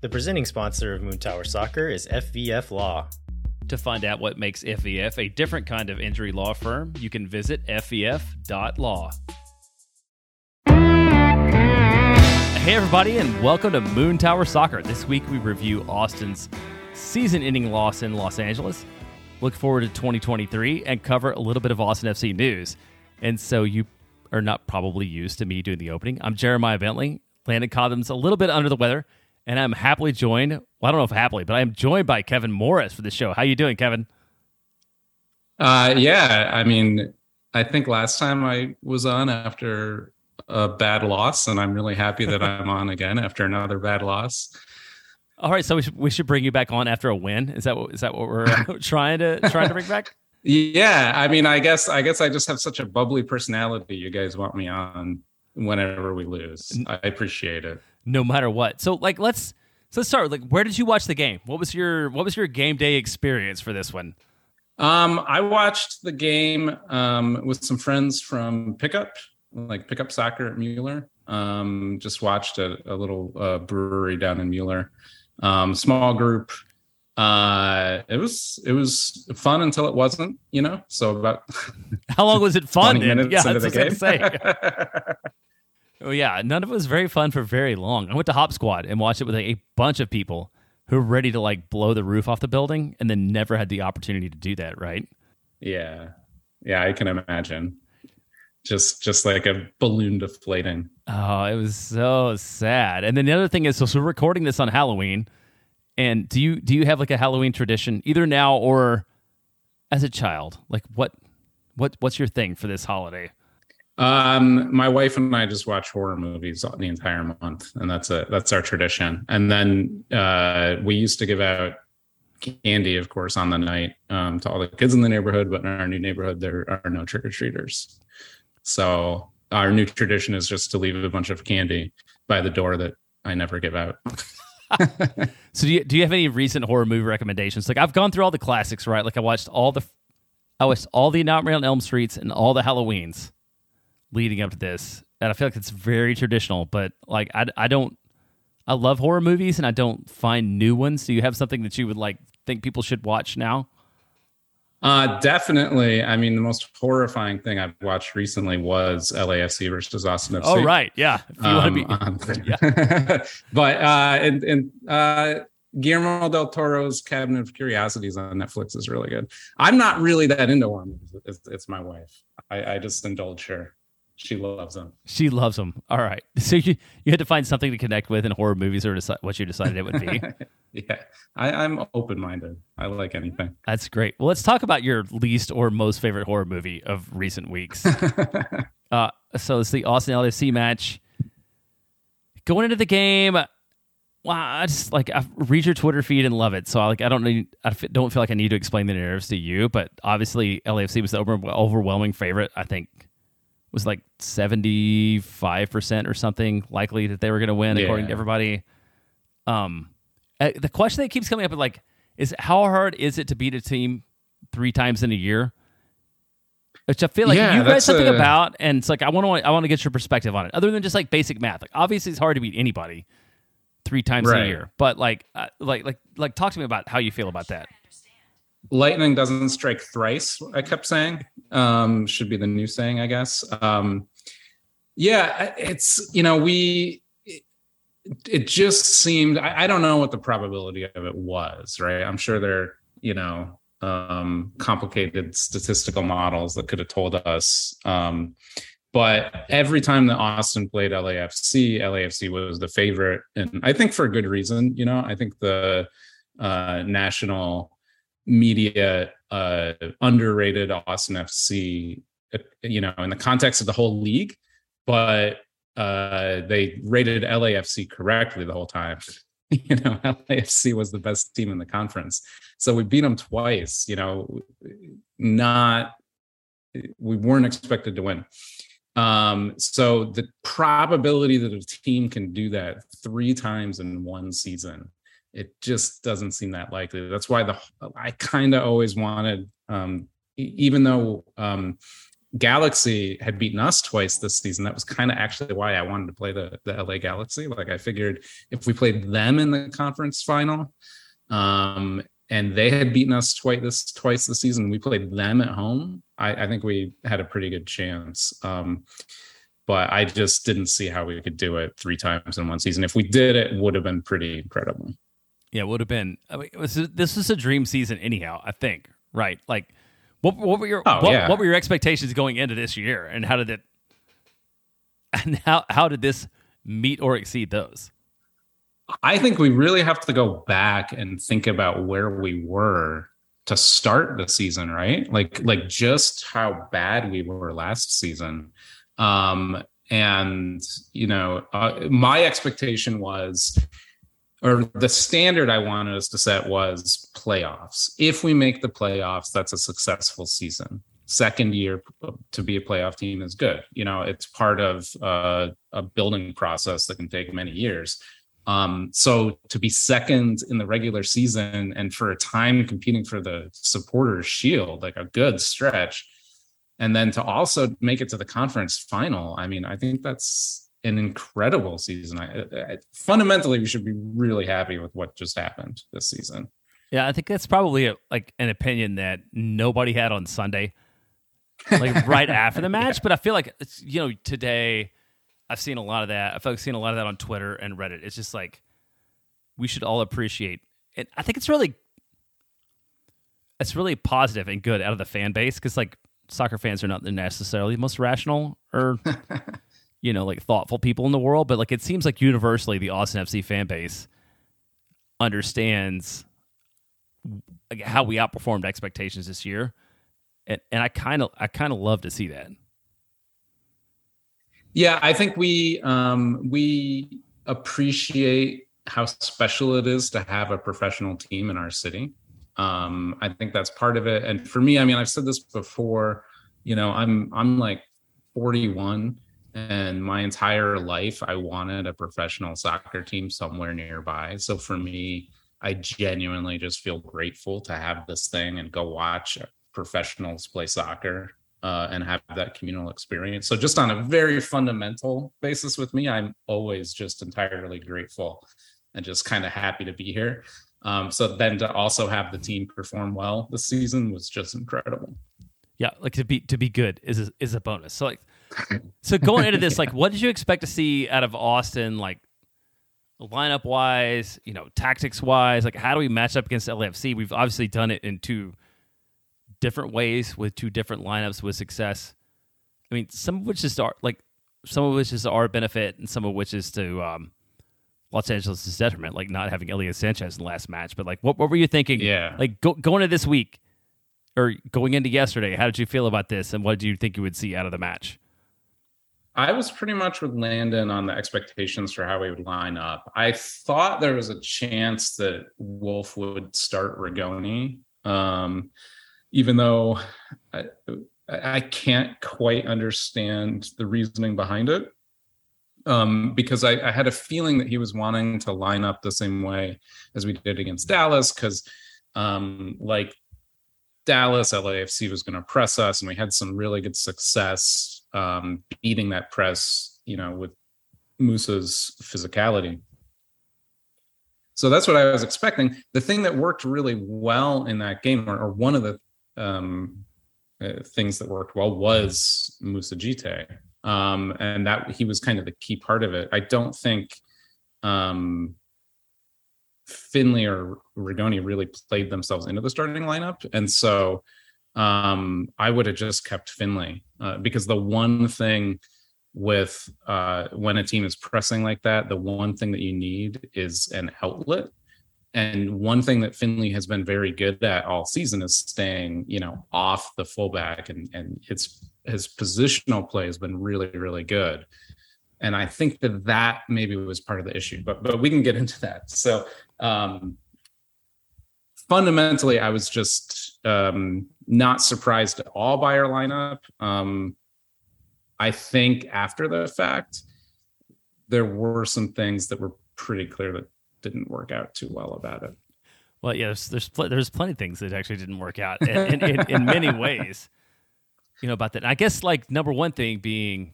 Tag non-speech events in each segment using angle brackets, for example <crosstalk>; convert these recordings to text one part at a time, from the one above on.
The presenting sponsor of Moon Tower Soccer is FVF Law. To find out what makes FVF a different kind of injury law firm, you can visit fvf.law. Hey, everybody, and welcome to Moon Tower Soccer. This week we review Austin's season ending loss in Los Angeles. Look forward to 2023 and cover a little bit of Austin FC news. And so you are not probably used to me doing the opening. I'm Jeremiah Bentley. Landon Cobham's a little bit under the weather, and I'm happily joined. Well, I don't know if happily, but I am joined by Kevin Morris for the show. How you doing, Kevin? Uh, yeah, I mean, I think last time I was on after a bad loss, and I'm really happy that <laughs> I'm on again after another bad loss. All right, so we should, we should bring you back on after a win. Is that what is that what we're <laughs> <laughs> trying to trying to bring back? Yeah, I mean, I guess I guess I just have such a bubbly personality. You guys want me on whenever we lose. I appreciate it. No matter what. So like let's so let's start. Like where did you watch the game? What was your what was your game day experience for this one? Um, I watched the game um, with some friends from Pickup, like Pickup Soccer at Mueller. Um, just watched a, a little uh, brewery down in Mueller. Um, small group. Uh, it was it was fun until it wasn't, you know. So about how long was it fun? <laughs> yeah, into the game. Say. <laughs> <laughs> oh yeah, none of it was very fun for very long. I went to Hop Squad and watched it with like a bunch of people who were ready to like blow the roof off the building, and then never had the opportunity to do that. Right? Yeah, yeah, I can imagine. Just just like a balloon deflating. Oh, it was so sad. And then the other thing is, so, so we're recording this on Halloween and do you do you have like a Halloween tradition either now or as a child? Like what what what's your thing for this holiday? Um, my wife and I just watch horror movies the entire month, and that's a that's our tradition. And then uh, we used to give out candy, of course, on the night um, to all the kids in the neighborhood. But in our new neighborhood, there are no trick or treaters. So our new tradition is just to leave a bunch of candy by the door that I never give out. <laughs> so do you do you have any recent horror movie recommendations? Like I've gone through all the classics, right? Like I watched all the I watched all the Nightmare on Elm Streets and all the Halloweens leading up to this. And I feel like it's very traditional, but like I, I don't I love horror movies and I don't find new ones. Do you have something that you would like think people should watch now? Uh, definitely. I mean, the most horrifying thing I've watched recently was LAFC versus Austin FC. Oh, right. Yeah. If you um, want to be. yeah. <laughs> but, uh, and, and, uh, Guillermo del Toro's Cabinet of Curiosities on Netflix is really good. I'm not really that into horror movies. It's, it's my wife. I, I just indulge her. She loves them. She loves them. All right. <laughs> So you you had to find something to connect with in horror movies, or decide what you decided it would be. <laughs> yeah, I, I'm open minded. I like anything. That's great. Well, let's talk about your least or most favorite horror movie of recent weeks. <laughs> uh, so it's the Austin LFC match. Going into the game, wow, I just like I read your Twitter feed and love it. So I like I don't need I don't feel like I need to explain the narratives to you, but obviously LAFC was the over, overwhelming favorite. I think was like 75% or something likely that they were going to win yeah. according to everybody. Um, uh, the question that keeps coming up is like, is how hard is it to beat a team three times in a year? Which I feel like yeah, you read something a... about, and it's like I want to I want to get your perspective on it, other than just like basic math. Like obviously, it's hard to beat anybody three times right. a year, but like uh, like like like talk to me about how you feel about that lightning doesn't strike thrice i kept saying um should be the new saying i guess. Um yeah it's you know we it, it just seemed I, I, don't know what the probability of it was right? I'm sure there you know um complicated statistical models that could have told us um but every time that austin played lafc lafc was the favorite and i think for a good reason you know? I think the uh national media uh, underrated Austin FC, you know, in the context of the whole league, but uh, they rated LAFC correctly the whole time. <laughs> you know, LAFC was the best team in the conference, so we beat them twice. You know, not we weren't expected to win. Um, so the probability that a team can do that three times in one season it just doesn't seem that likely. That's why the I kind of always wanted, um, even though um, Galaxy had beaten us twice this season. That was kind of actually why I wanted to play the, the LA Galaxy. Like I figured if we played them in the conference final, um, and they had beaten us twice this twice this season, we played them at home. I, I think we had a pretty good chance. Um, but I just didn't see how we could do it three times in one season. If we did, it would have been pretty incredible. Yeah, it would have been. I mean, was, this was a dream season, anyhow. I think, right? Like, what, what were your oh, what, yeah. what were your expectations going into this year, and how did it? <laughs> And how how did this meet or exceed those? I think we really have to go back and think about where we were to start the season, right? Like like just how bad we were last season. Um and you know, uh, my expectation was or the standard I wanted us to set was playoffs. If we make the playoffs, that's a successful season. Second year to be a playoff team is good. You know, it's part of uh, a building process that can take many years. Um, so to be second in the regular season and for a time competing for the supporters shield, like a good stretch, and then to also make it to the conference final. I mean, I think that's an incredible season. I, I, fundamentally, we should be really happy with what just happened this season. Yeah, I think that's probably a, like an opinion that nobody had on Sunday, like <laughs> right after the match. Yeah. But I feel like it's you know today, I've seen a lot of that. I feel like I've seen a lot of that on Twitter and Reddit. It's just like we should all appreciate and I think it's really, it's really positive and good out of the fan base because like soccer fans are not necessarily the most rational or <laughs> you know, like thoughtful people in the world, but like it seems like universally the Austin FC fan base understands how we outperformed expectations this year. And, and I kind of I kind of love to see that. Yeah, I think we um, we appreciate how special it is to have a professional team in our city. Um, I think that's part of it. And for me, I mean, I've said this before. You know, I'm I'm like 41 and my entire life i wanted a professional soccer team somewhere nearby. So for me i genuinely just feel grateful to have this thing and go watch professionals play soccer uh, and have that communal experience. So just on a very fundamental basis with me i'm always just entirely grateful and just kind of happy to be here. Um, so then to also have the team perform well this season was just incredible. Yeah like to be to be good is a, is a bonus. So like so going into this, like, what did you expect to see out of Austin, like lineup wise, you know, tactics wise? Like, how do we match up against LAFC? We've obviously done it in two different ways with two different lineups with success. I mean, some of which is our like some of which is our benefit, and some of which is to um, Los Angeles' detriment, like not having Ilie Sanchez in the last match. But like, what what were you thinking? Yeah, like go, going into this week or going into yesterday, how did you feel about this, and what did you think you would see out of the match? I was pretty much with Landon on the expectations for how we would line up. I thought there was a chance that Wolff would start Rigoni, um, even though I, I, can't quite understand the reasoning behind it. Um, because I, I, had a feeling that he was wanting to line up the same way as we did against Dallas, because um, like Dallas, LAFC was going to press us, and we had some really good success um, beating that press, you know, with Musa's physicality. So that's what I was expecting. The thing that worked really well in that game, or, or one of the um, uh, things that worked well, was Musa Djitté, um, and that he was kind of the key part of it. I don't think um, Finlay or Rigoni really played themselves into the starting lineup, and so um, I would have just kept Finlay uh, because the one thing with uh, when a team is pressing like that, the one thing that you need is an outlet. And one thing that Finlay has been very good at all season is staying, you know, off the fullback, and and its his positional play has been really really good. And I think that that maybe was part of the issue, but but we can get into that. So um, fundamentally, I was just um, not surprised at all by our lineup. Um, I think after the fact, there were some things that were pretty clear that didn't work out too well about it. Well, yeah, there's there's, pl- there's plenty of things that actually didn't work out in, in, in, in many <laughs> ways. you know about that. And I guess like number one thing being,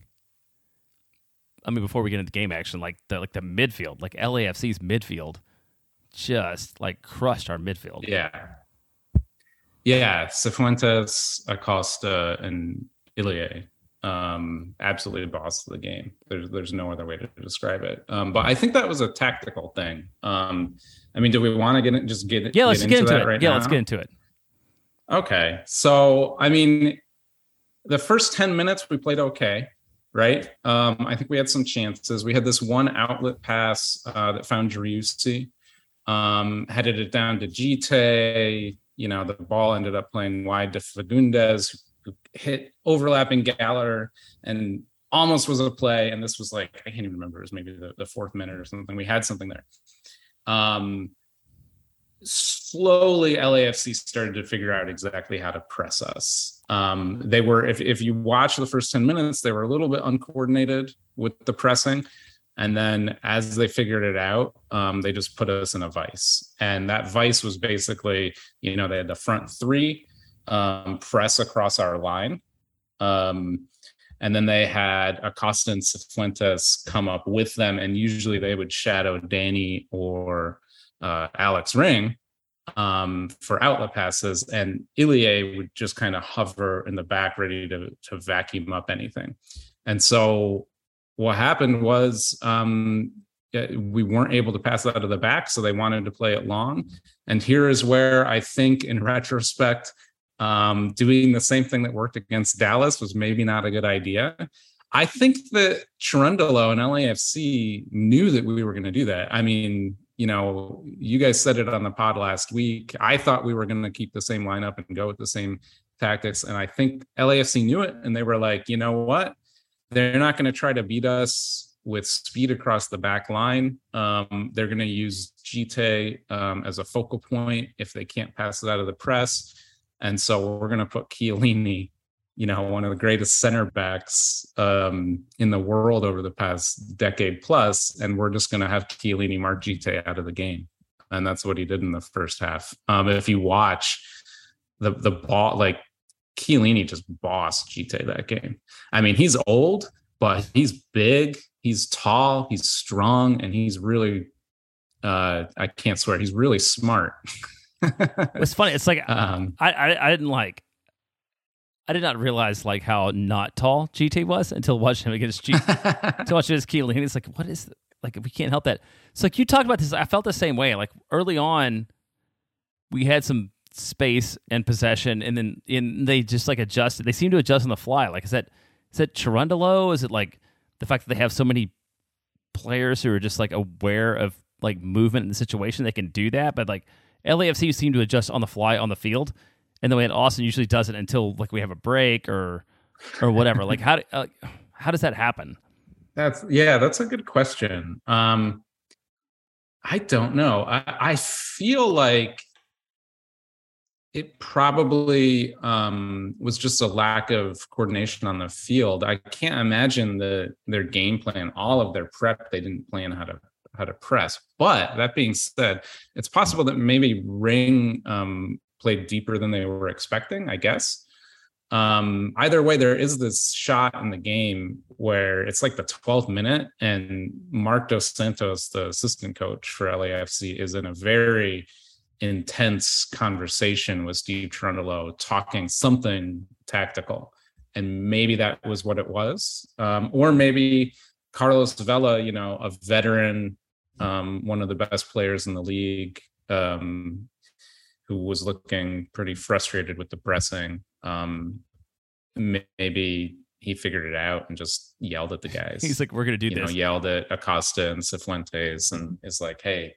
I mean, before we get into game action, like the like the midfield, like LAFC's midfield, just like crushed our midfield. Yeah, yeah. Cifuentes, Acosta, and Ilie um, absolutely boss of the game. There's there's no other way to describe it. Um, but I think that was a tactical thing. Um, I mean, do we want to get it? Just get it? Yeah, let's get, get into, it. Right yeah, now? let's get into it. Okay, so I mean, the first ten minutes we played okay, right? Um, I think we had some chances. We had this one outlet pass uh, that found Driussi, um, headed it down to Djite. You know, the ball ended up playing wide to Fagundez, hit overlapping Gallagher and almost was a play. And this was like, I can't even remember. It was maybe the, the fourth minute or something. We had something there. Um, slowly LAFC started to figure out exactly how to press us. Um, they were, if, if you watch the first 10 minutes, they were a little bit uncoordinated with the pressing. And then as they figured it out, um, they just put us in a vice. And that vice was basically, you know, they had the front three um, press across our line. Um, and then they had Acosta and Cifuentes come up with them, and usually they would shadow Danny or uh, Alex Ring um, for outlet passes, and Ilie would just kind of hover in the back, ready to to vacuum up anything. And so what happened was um, we weren't able to pass that out of the back, so they wanted to play it long. And here is where I think, in retrospect, um, doing the same thing that worked against Dallas was maybe not a good idea. I think that Cherundolo and LAFC knew that we were going to do that. I mean, you know, you guys said it on the pod last week. I thought we were going to keep the same lineup and go with the same tactics. And I think LAFC knew it. And they were like, you know what? They're not going to try to beat us with speed across the back line. Um, they're going to use Djite um, as a focal point if they can't pass it out of the press. And so we're going to put Chiellini, you know, one of the greatest center backs um, in the world over the past decade plus, and we're just going to have Chiellini mark Djite out of the game. And that's what he did in the first half. Um, if you watch the the ball, like Chiellini just bossed Djite that game. I mean, he's old, but he's big, he's tall, he's strong, and he's really uh, I can't swear, he's really smart. <laughs> it's funny. It's like um, I, I I didn't like I did not realize like how not tall Djite was until watching him against G <laughs> to watch his Keeling. It's like, what is like we can't help that. So like you talked about this. I felt the same way. Like early on, we had some space and possession, and then in they just like adjust. They seem to adjust on the fly. Like is that is that Cherundolo? Is it like the fact that they have so many players who are just like aware of like movement in the situation? They can do that, but like LAFC seem to adjust on the fly on the field, and the way that Austin usually does it until like we have a break or or whatever. like how uh, <laughs> how does that happen? That's yeah, that's a good question. Um, I don't know. I, I feel like it probably um, was just a lack of coordination on the field. I can't imagine the their game plan, all of their prep. They didn't plan how to how to press. But that being said, it's possible that maybe Ring um, played deeper than they were expecting. I guess. Um, either way, there is this shot in the game where it's like the 12th minute, and Marc Dos Santos, the assistant coach for LAFC, is in a very intense conversation with Steve Cherundolo, talking something tactical. And maybe that was what it was. Um, or maybe Carlos Vela, you know, a veteran um, one of the best players in the league, um, who was looking pretty frustrated with the pressing. Um, maybe he figured it out and just yelled at the guys. <laughs> He's like, "We're gonna do you this." Know, yelled at Acosta and Cifuentes, and is like, "Hey,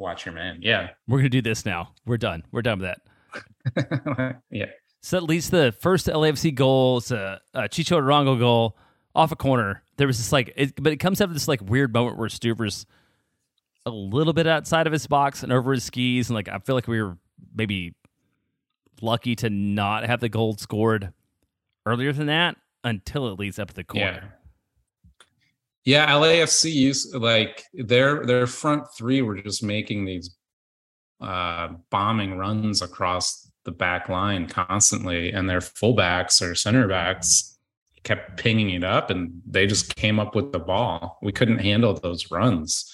watch your man." Yeah, we're gonna do this now. We're done. We're done with that. <laughs> yeah. So at least the first LAFC goal is a, a Chicho Arango goal off a corner. There was this like, it, but it comes out of this like weird moment where Stuver's a little bit outside of his box and over his skis. And like, I feel like we were maybe lucky to not have the gold scored earlier than that until it leads up to the corner. Yeah. yeah, LAFC used like their their front three were just making these uh bombing runs across the the back line constantly, and their fullbacks or center backs kept pinging it up, and they just came up with the ball. We couldn't handle those runs.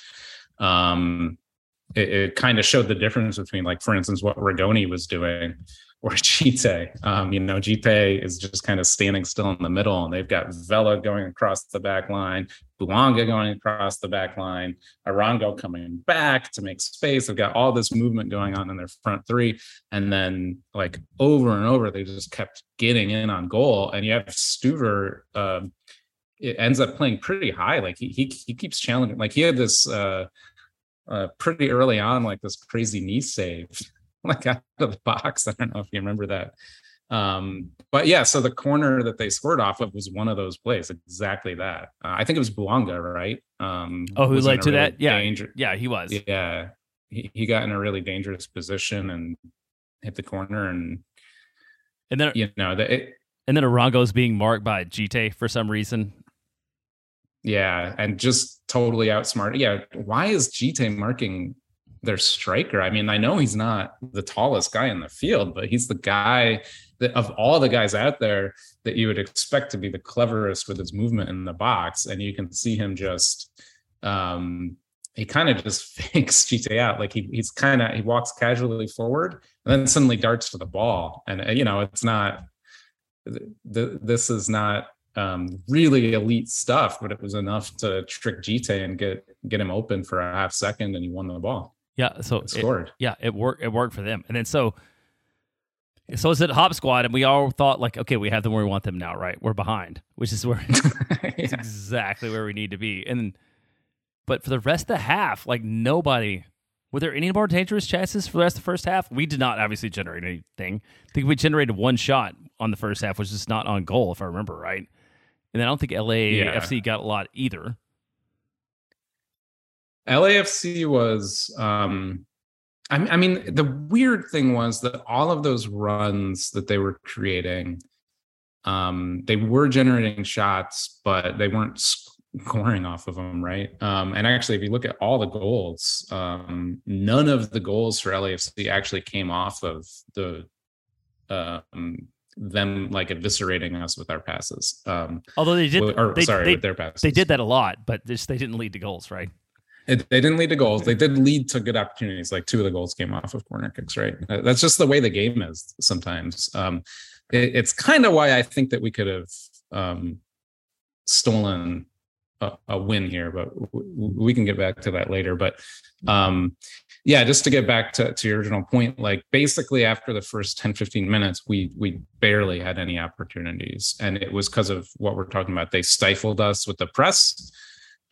Um, it, it kind of showed the difference between, like, for instance, what Rigoni was doing or Djite. Um, you know, Djite is just kind of standing still in the middle, and they've got Vela going across the back line, Bouanga going across the back line, Arango coming back to make space. They've got all this movement going on in their front three. And then, like, over and over, they just kept getting in on goal. And you have Stuver. Um, it ends up playing pretty high. Like he he, he keeps challenging. Like he had this uh, uh, pretty early on, like this crazy knee save <laughs> like out of the box. I don't know if you remember that. Um, but yeah, so the corner that they scored off of was one of those plays, exactly that. Uh, I think it was Bouanga, right? Um, oh, who led to really that? Yeah, danger- yeah, he was. Yeah, he, he got in a really dangerous position and hit the corner, and and then you know that. It, and then Arango's being marked by Djite for some reason. Yeah, and just totally outsmarted. Yeah, why is Djite marking their striker. I mean, I know he's not the tallest guy in the field, but he's the guy that of all the guys out there that you would expect to be the cleverest with his movement in the box. And you can see him just um he kind of just <laughs> fakes Djite out. Like he he's kind of he walks casually forward and then suddenly darts for the ball. And uh, you know, it's not the, this is not um, really elite stuff, but it was enough to trick Djite and get get him open for a half second, and he won the ball. Yeah, so it scored. It, yeah, it worked. It worked for them, and then so so it's at Hop Squad, and we all thought like, okay, we have them where we want them now, right? We're behind, which is where <laughs> <laughs> yeah. it's exactly where we need to be. And but for the rest of the half, like nobody. Were there any more dangerous chances for the rest of the first half? We did not obviously generate anything. I think we generated one shot on the first half, which is not on goal, if I remember right. And I don't think LAFC yeah. got a lot either. LAFC was um I, I mean the weird thing was that all of those runs that they were creating um they were generating shots but they weren't scoring off of them right um and actually if you look at all the goals um none of the goals for LAFC actually came off of the um them like eviscerating us with our passes. Um, Although they did, or, they, sorry, they, with their passes. They did that a lot, but just, they didn't lead to goals, right? It, they didn't lead to goals. They did lead to good opportunities. Like two of the goals came off of corner kicks, right? That's just the way the game is sometimes. Um, it, it's kind of why I think that we could have um, stolen a, a, win here, but w- we can get back to that later. But um, yeah, just to get back to, to your original point, like basically after the first 10, 15 minutes, we we barely had any opportunities. And it was because of what we're talking about. They stifled us with the press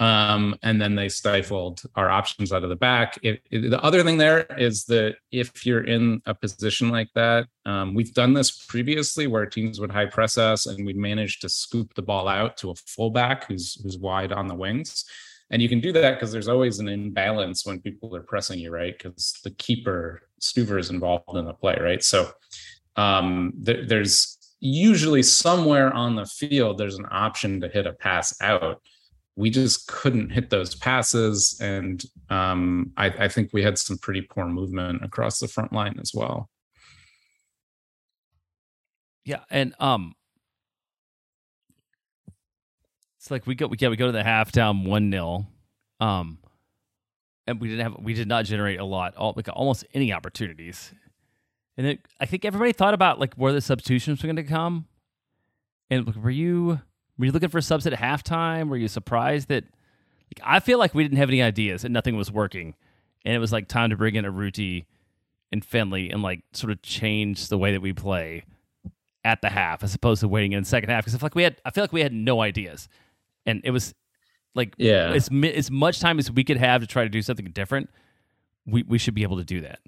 um, and then they stifled our options out of the back. It, it, the other thing there is that if you're in a position like that, um, we've done this previously where teams would high press us and we'd manage to scoop the ball out to a fullback who's who's wide on the wings. And you can do that because there's always an imbalance when people are pressing you, right? Because the keeper Stuver is involved in the play, right? So um, th- there's usually somewhere on the field there's an option to hit a pass out we just couldn't hit those passes. And um, I, I, think we had some pretty poor movement across the front line as well. Yeah, and um, it's like we go we, yeah, we go to the half halftime one 0 um, and we didn't have we did not generate a lot, all, like almost any opportunities. And I think everybody thought about like where the substitutions were going to come. And were you were you looking for subs at halftime? Were you surprised that? Like, I feel like we didn't have any ideas and nothing was working, and it was like time to bring in Urruti and Finlay and like sort of change the way that we play at the half as opposed to waiting in the second half because I feel like we had I feel like we had no ideas, and it was like yeah as as much time as we could have to try to do something different, we we should be able to do that.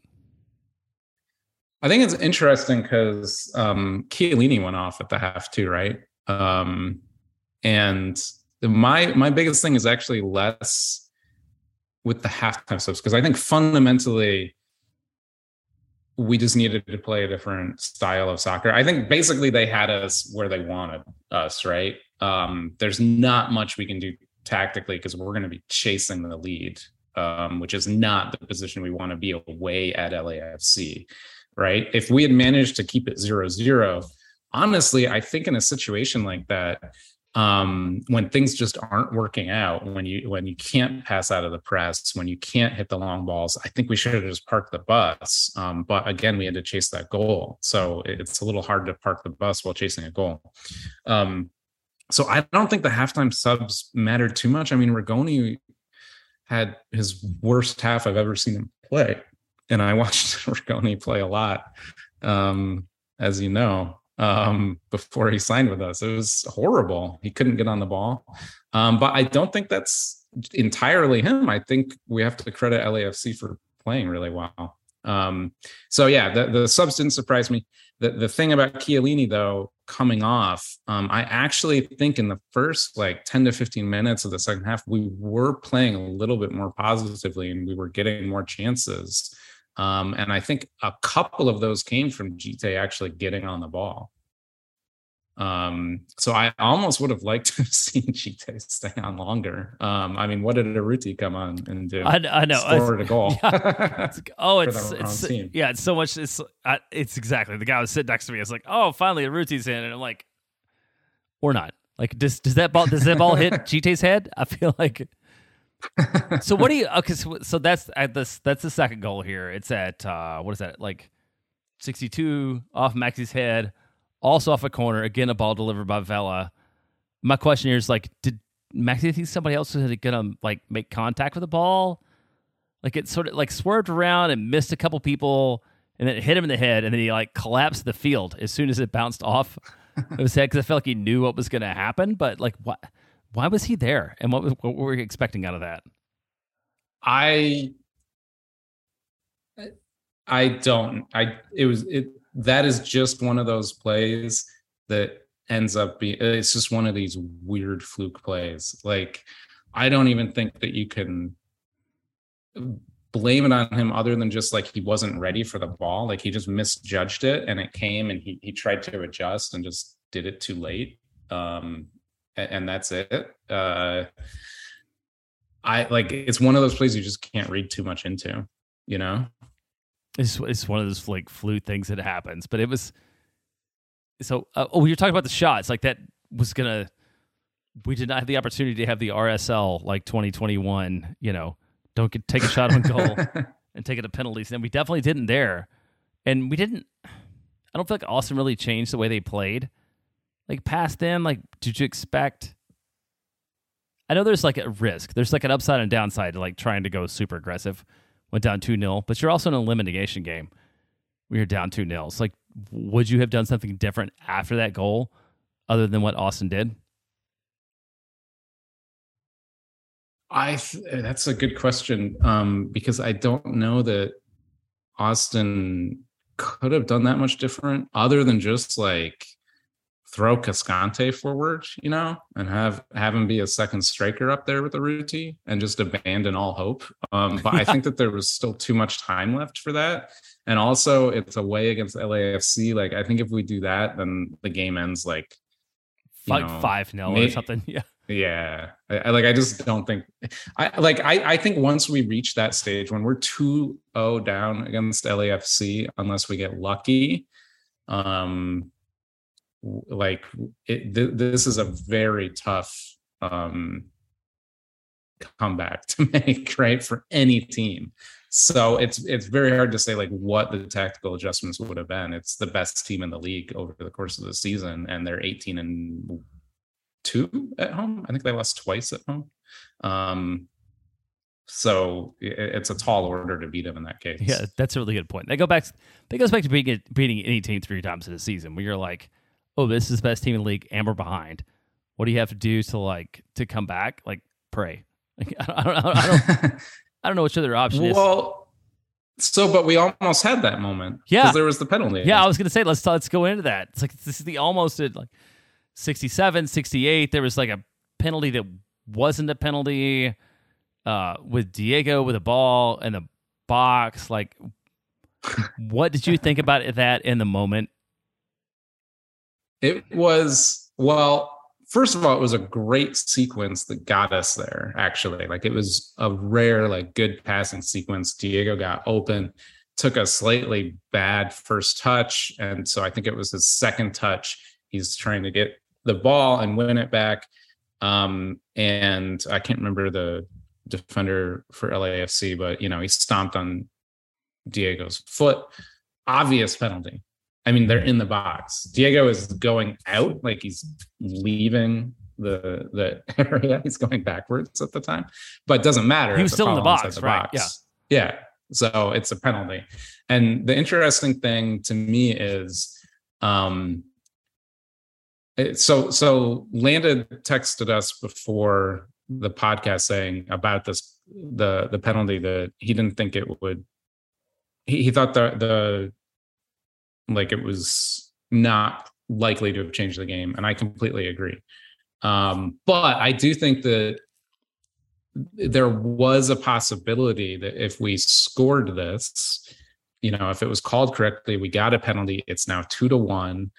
I think it's interesting because um, Chiellini went off at the half too, right? Um, and my my biggest thing is actually less with the halftime subs because I think fundamentally we just needed to play a different style of soccer. I think basically they had us where they wanted us, right? Um, there's not much we can do tactically because we're going to be chasing the lead, um, which is not the position we want to be away at LAFC. right? If we had managed to keep it zero zero, honestly, I think in a situation like that, um, when things just aren't working out, when you when you can't pass out of the press, when you can't hit the long balls, I think we should have just parked the bus. Um, but again, we had to chase that goal, so it's a little hard to park the bus while chasing a goal. Um, so I don't think the halftime subs mattered too much. I mean, Rigoni had his worst half I've ever seen him play, and I <laughs> watched Rigoni play a lot, um, as you know um, before he signed with us. It was horrible. He couldn't get on the ball. Um, but I don't think that's entirely him. I think we have to credit LAFC for playing really well. Um, so yeah, the, the subs didn't surprise me. The the thing about Chiellini though coming off, um, I actually think in the first like 10 to 15 minutes of the second half, we were playing a little bit more positively and we were getting more chances. Um, and I think a couple of those came from Djite actually getting on the ball. Um, so I almost would have liked <laughs> to have seen Djite stay on longer. Um, I mean, what did Urruti come on and do? I, I know. Scored a goal. <laughs> Yeah. oh, <laughs> it's, it's yeah, it's so much. It's it's exactly the guy was sitting next to me. It's like, oh, finally Urruti's in, and I'm like, or not. Like, does does that ball does that ball hit Djite's head? I feel like so what do <laughs> you? Okay, so, so that's at this. That's the second goal here. It's at uh, what is that? Like sixty-two off Maxi's head, also off a corner. Again, a ball delivered by Vela. My question here is like, did Maxi think somebody else was gonna like make contact with the ball? Like it sort of like swerved around and missed a couple people, and then it hit him in the head, and then he like collapsed the field as soon as it bounced off of <laughs> his head because I felt like he knew what was gonna happen. But like, what? Why was he there, and what, was what were we expecting out of that? I I don't. I it was it that is just one of those plays that ends up being it's just one of these weird fluke plays. Like I don't even think that you can blame it on him other than just like he wasn't ready for the ball. Like he just misjudged it and it came and he he tried to adjust and just did it too late. Um and, and that's it. Uh, I like it's one of those plays you just can't read too much into, you know. It's it's one of those like flute things that happens, but it was so. Uh, oh, you're talking about the shots like that was gonna. We did not have the opportunity to have the RSL like 2021. You know, don't get, take a shot on goal <laughs> and take it to penalties, and we definitely didn't there, and we didn't. I don't feel like Austin really changed the way they played like past them? Like, did you expect? I know there's like a risk. There's like an upside and downside to like trying to go super aggressive. Went down 2 0, but you're also in a elimination game where you're down 2 0. So, like, would you have done something different after that goal other than what Austin did? I that's a good question um, because I don't know that Austin could have done that much different other than just like throw Cascante forward, you know, and have have him be a second striker up there with the Urruti and just abandon all hope. Um, but I think that there was still too much time left for that. And also it's away against LAFC. Like I think if we do that, then the game ends like like five nil or something. <laughs> Yeah. Yeah. I, I, like I just don't think I like I, I think once we reach that stage when we're 2-0 down against LAFC, unless we get lucky, um like it, th- this is a very tough um comeback to <laughs> make right for any team. So it's it's very hard to say like what the tactical adjustments would have been. It's the best team in the league over the course of the season and they're 18 and 2 at home. I think they lost twice at home. Um so it's a tall order to beat them in that case. Yeah that's a really good point. They go back that goes back to beating beating any team three times in a season where you're like oh, this is the best team in the league, and we're behind. What do you have to do to like to come back? Like pray. <laughs> Like, I don't, I don't, I don't, <laughs> I don't know which other option is. Well, so but we almost had that moment. Yeah, because there was the penalty. Yeah, I was gonna say let's let's go into that. It's like this is the almost at like 67, 68. There was like a penalty that wasn't a penalty. Uh, with Diego with a ball in the box, like <laughs> what did you think about that in the moment? It was, well, first of all, it was a great sequence that got us there, actually. Like it was a rare, like good passing sequence. Diego got open. took a slightly bad first touch. And so I think it was his second touch. He's trying to get the ball and win it back. Um, and I can't remember the defender for LAFC, but you know, he stomped on Diego's foot. Obvious penalty. I mean, they're in the box. Diego is going out, like he's leaving the the <laughs> area. He's going backwards at the time, but it doesn't matter. He was still in the box, the right? Box. Yeah, yeah. So it's a penalty. And the interesting thing to me is, um, it, so so Landon texted us before the podcast saying about this the the penalty that he didn't think it would. He, he thought the the like it was not likely to have changed the game, and I completely agree. Um, but I do think that there was a possibility that if we scored this, you know, if it was called correctly, we got a penalty. It's now two to one.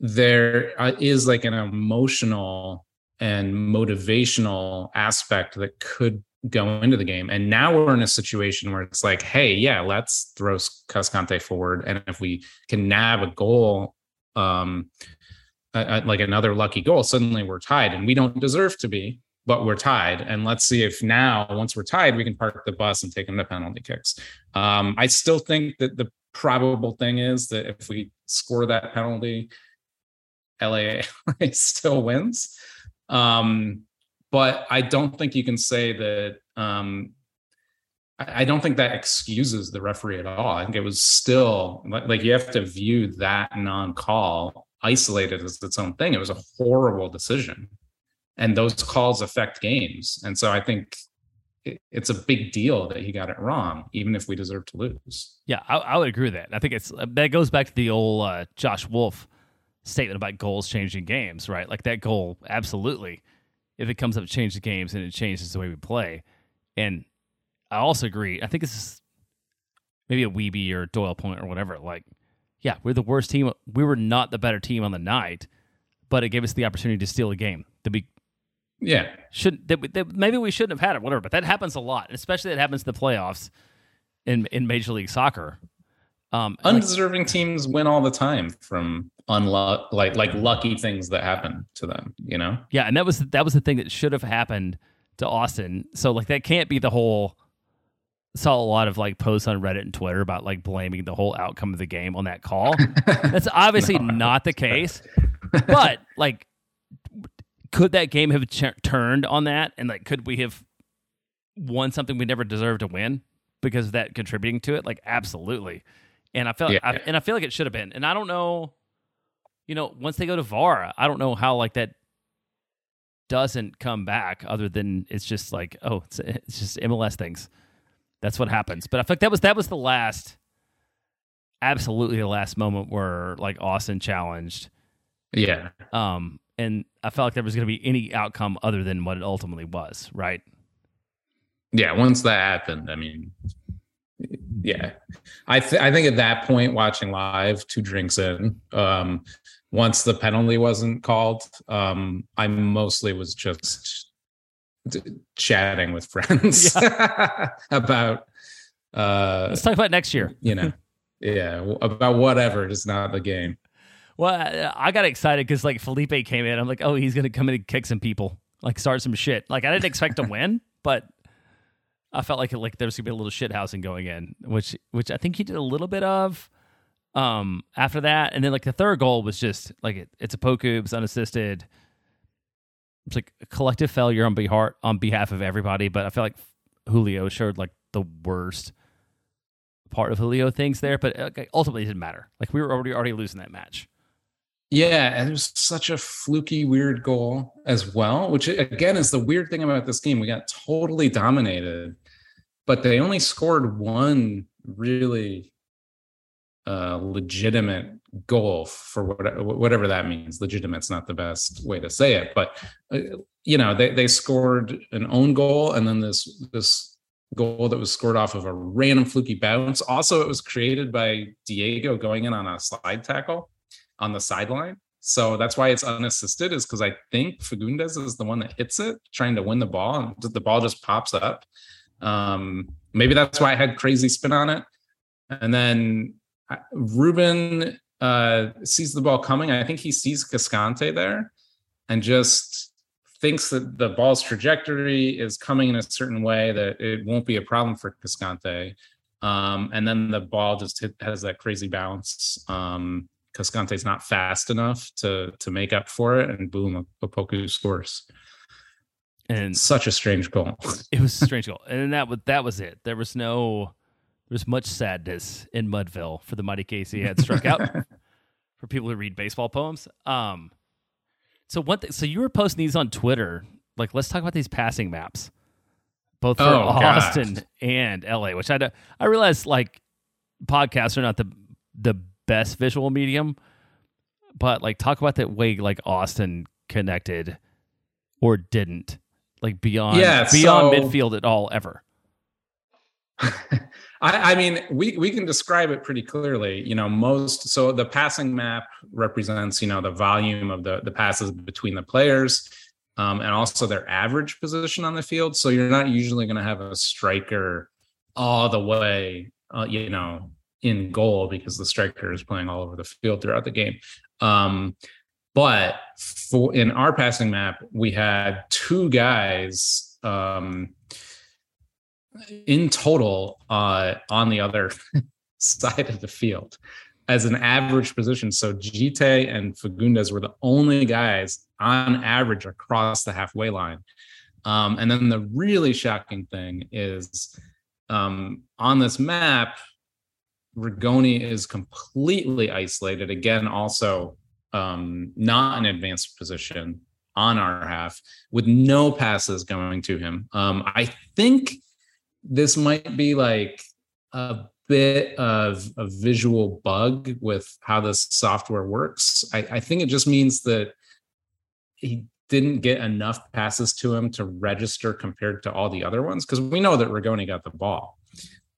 There uh, like an emotional and motivational aspect that could go into the game. And now we're in a situation where it's like, hey, yeah, let's throw Cascante forward. And if we can nab a goal, um, like another lucky goal, suddenly we're tied and we don't deserve to be, but we're tied. And let's see if now, once we're tied, we can park the bus and take them to penalty kicks. Um, I still think that the probable thing is that if we score that penalty, LA <laughs> still wins. Um, but I don't think you can say that. Um, I, don't think that excuses the referee at all. I think it was still like, like you have to view that non-call isolated as its own thing. It was a horrible decision and those calls affect games. And so I think it's a big deal that he got it wrong, even if we deserve to lose. Yeah, I, I would agree with that. I think it's that goes back to the old uh, Josh Wolff statement about goals changing games, right? Like that goal, absolutely. If it comes up to change the games and it changes the way we play, and I also agree. I think this is maybe a Wiebe or Doyle point or whatever. Like, yeah, we're the worst team. We were not the better team on the night, but it gave us the opportunity to steal a game. To be yeah. Should that, that, maybe we shouldn't have had it, whatever. But that happens a lot, especially that happens in the playoffs in in Major League Soccer. Um, Undeserving like, teams win all the time from unluck like like lucky things that happen to them. You know. Yeah, and that was that was the thing that should have happened to Austin. So like that can't be the whole. Saw a lot of like posts on Reddit and Twitter about like blaming the whole outcome of the game on that call. <laughs> That's obviously no, not the <laughs> case. but like could that game have ch- turned on that and like could we have won something we never deserved to win because of that contributing to it like absolutely and i felt yeah. I, and i feel like it should have been and i don't know you know once they go to var i don't know how like that doesn't come back other than it's just like oh it's, it's just mls things. That's what happens. But i feel like that was that was the last absolutely the last moment where like austin challenged. Yeah. Um and I felt like there was going to be any outcome other than what it ultimately was, right? Yeah, once that happened, I mean, yeah, I th- I think at that point, watching live, two drinks in, um, once the penalty wasn't called, um, I mostly was just chatting with <laughs> friends yeah. <laughs> about. Uh, Let's talk about next year. You know, yeah, about whatever, just not the game. Well, I got excited because like Felipe came in. I'm like, oh, he's gonna come in and kick some people, like start some shit. Like I didn't expect to <laughs> win, but I felt like like there was gonna be a little shit housing going in, which which I think he did a little bit of. Um, after that, and then like the third goal was just like it, it's Opoku, it's unassisted. It's like a collective failure on behalf on behalf of everybody, but I feel like Julio showed like the worst part of Julio things there, but uh, ultimately it didn't matter. Like we were already already losing that match. Yeah, and it was such a fluky, weird goal as well, which again is the weird thing about this game. We got totally dominated, but they only scored one really legitimate goal for whatever, whatever that means. Legitimate's not the best way to say it, but uh, you know they they scored an own goal and then this this goal that was scored off of a random fluky bounce. Also, it was created by Diego going in on a slide tackle on the sideline. So that's why it's unassisted, is because I think Fagundez is the one that hits it, trying to win the ball, and the ball just pops up. Um, maybe that's why I had crazy spin on it. and then Ruben uh, sees the ball coming. I think he sees Cascante there and just thinks that the ball's trajectory is coming in a certain way that it won't be a problem for Cascante. Um, and then the ball just hit, has that crazy bounce. Um, Cascante's not fast enough to to make up for it, and boom, Opoku scores. And such a strange goal. it was a strange goal, and that was that was it. There was no, there was much sadness in Mudville for the mighty Casey had struck out. <laughs> for people who read baseball poems, um, so what? Th- so you were posting these on Twitter. Like, let's talk about these passing maps, both for Oh, Austin and LA. Which I I realize like podcasts are not the the best visual medium, but like talk about that way like Austin connected or didn't, like beyond Yeah, beyond so- midfield at all ever. <laughs> I, I mean, we we can describe it pretty clearly. You know, most so the passing map represents you know the volume of the the passes between the players, um, and also their average position on the field. So you're not usually going to have a striker all the way, uh, you know, in goal because the striker is playing all over the field throughout the game. Um, but for in our passing map, we had two guys. Um, in total uh, on the other <laughs> side of the field as an average position. So Djite and Fagundez were the only guys on average across the halfway line. Um, and then the really shocking thing is um, on this map, Rigoni is completely isolated. Again, also um, not an advanced position on our half with no passes going to him. Um, I think this might be like a bit of a visual bug with how this software works. I, I think it just means that he didn't get enough passes to him to register compared to all the other ones because we know that Rigoni got the ball.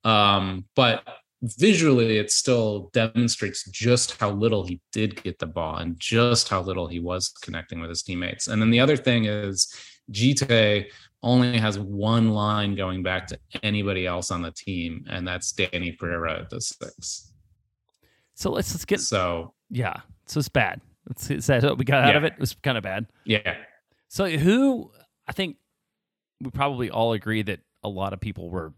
Um, but visually, it still demonstrates just how little he did get the ball and just how little he was connecting with his teammates. And then the other thing is, Djite only has one line going back to anybody else on the team, and that's Danny Pereira at the six. So let's let's get So yeah. So it's bad. Let's is that what we got out of it? It was kind of bad. yeah, So who I think we probably all agree that a lot of people were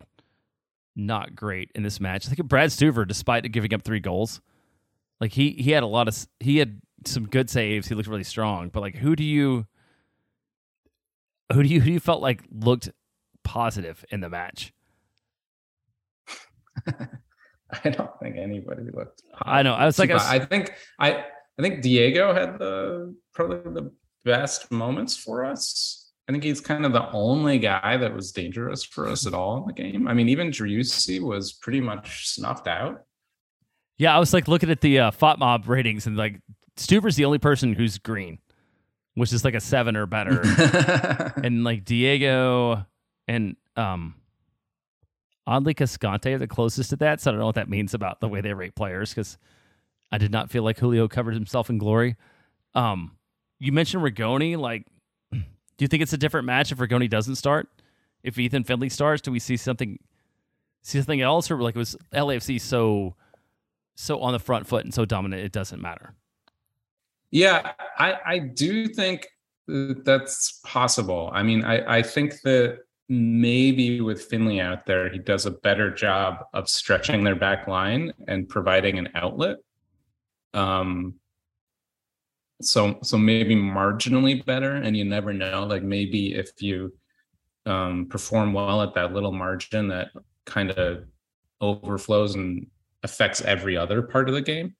not great in this match. I think Brad Stuver, despite giving up three goals, like he he had a lot of he had some good saves. He looked really strong. But like, who do you who do you who do you felt like looked positive in the match? <laughs> I don't think anybody looked. I know. I was like, I was- I think I I think Diego had the probably the best moments for us. I think he's kind of the only guy that was dangerous for us at all in the game. I mean, even Driussi was pretty much snuffed out. Yeah, I was like looking at the uh, FOTMob ratings and like Stuver's the only person who's green, which is like a seven or better. <laughs> and like Diego and um oddly Cascante are the closest to that. So I don't know what that means about the way they rate players because I did not feel like Julio covered himself in glory. Um you mentioned Rigoni, like <clears throat> do you think it's a different match if Rigoni doesn't start? If Ethan Finlay starts, do we see something see something else or like was LAFC so so on the front foot and so dominant it doesn't matter? Yeah, I, I do think that's possible. I mean, I, I think that maybe with Finlay out there, he does a better job of stretching their back line and providing an outlet. Um, so so maybe marginally better, and you never know. Like maybe if you um, perform well at that little margin, that kind of overflows and affects every other part of the game.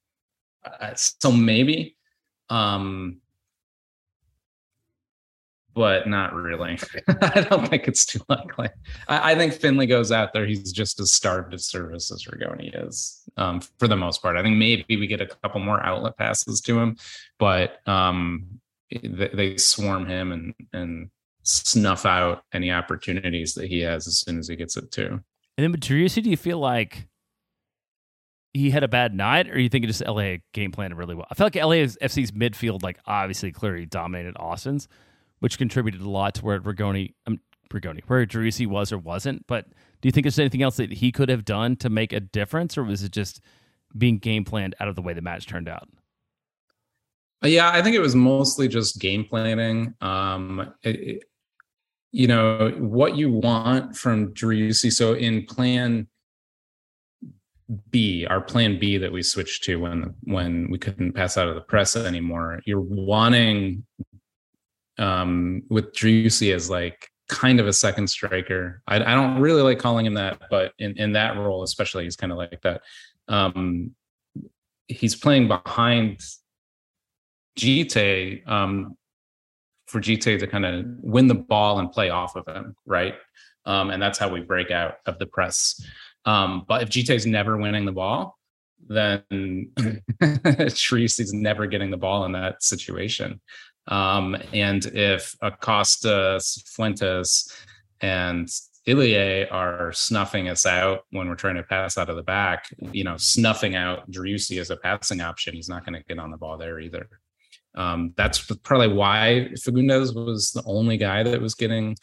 Uh, so maybe um but not really. <laughs> I don't think it's too likely. I, I think finlay goes out there. He's just as starved of service as rigoni is um for the most part. I think maybe we get a couple more outlet passes to him but um they, swarm him and and snuff out any opportunities that he has as soon as he gets it too And then Driussi, do you feel like he had a bad night, or you think it just LA game planned really well? I feel like LA's FC's midfield, like obviously clearly dominated Austin's, which contributed a lot to where Rigoni um, Rigoni, where Driussi was or wasn't. But do you think there's anything else that he could have done to make a difference, or was it just being game planned out of the way the match turned out? Yeah, I think it was mostly just game planning. Um, it, it, you know what you want from Driussi. So in plan B, our plan B that we switched to when when we couldn't pass out of the press anymore, you're wanting um, with Driussi as like kind of a second striker. I, I, don't really like calling him that, but in, in that role, especially, he's kind of like that. Um, he's playing behind Djite um, for Djite to kind of win the ball and play off of him, right? Um, and that's how we break out of the press. Um, but if Djite's never winning the ball, then <laughs> Shreves is never getting the ball in that situation. Um, and if Acosta, Fuentes, and Ilie are snuffing us out when we're trying to pass out of the back, you know, snuffing out Driussi as a passing option, he's not going to get on the ball there either. Um, that's probably why Fagundez was the only guy that was getting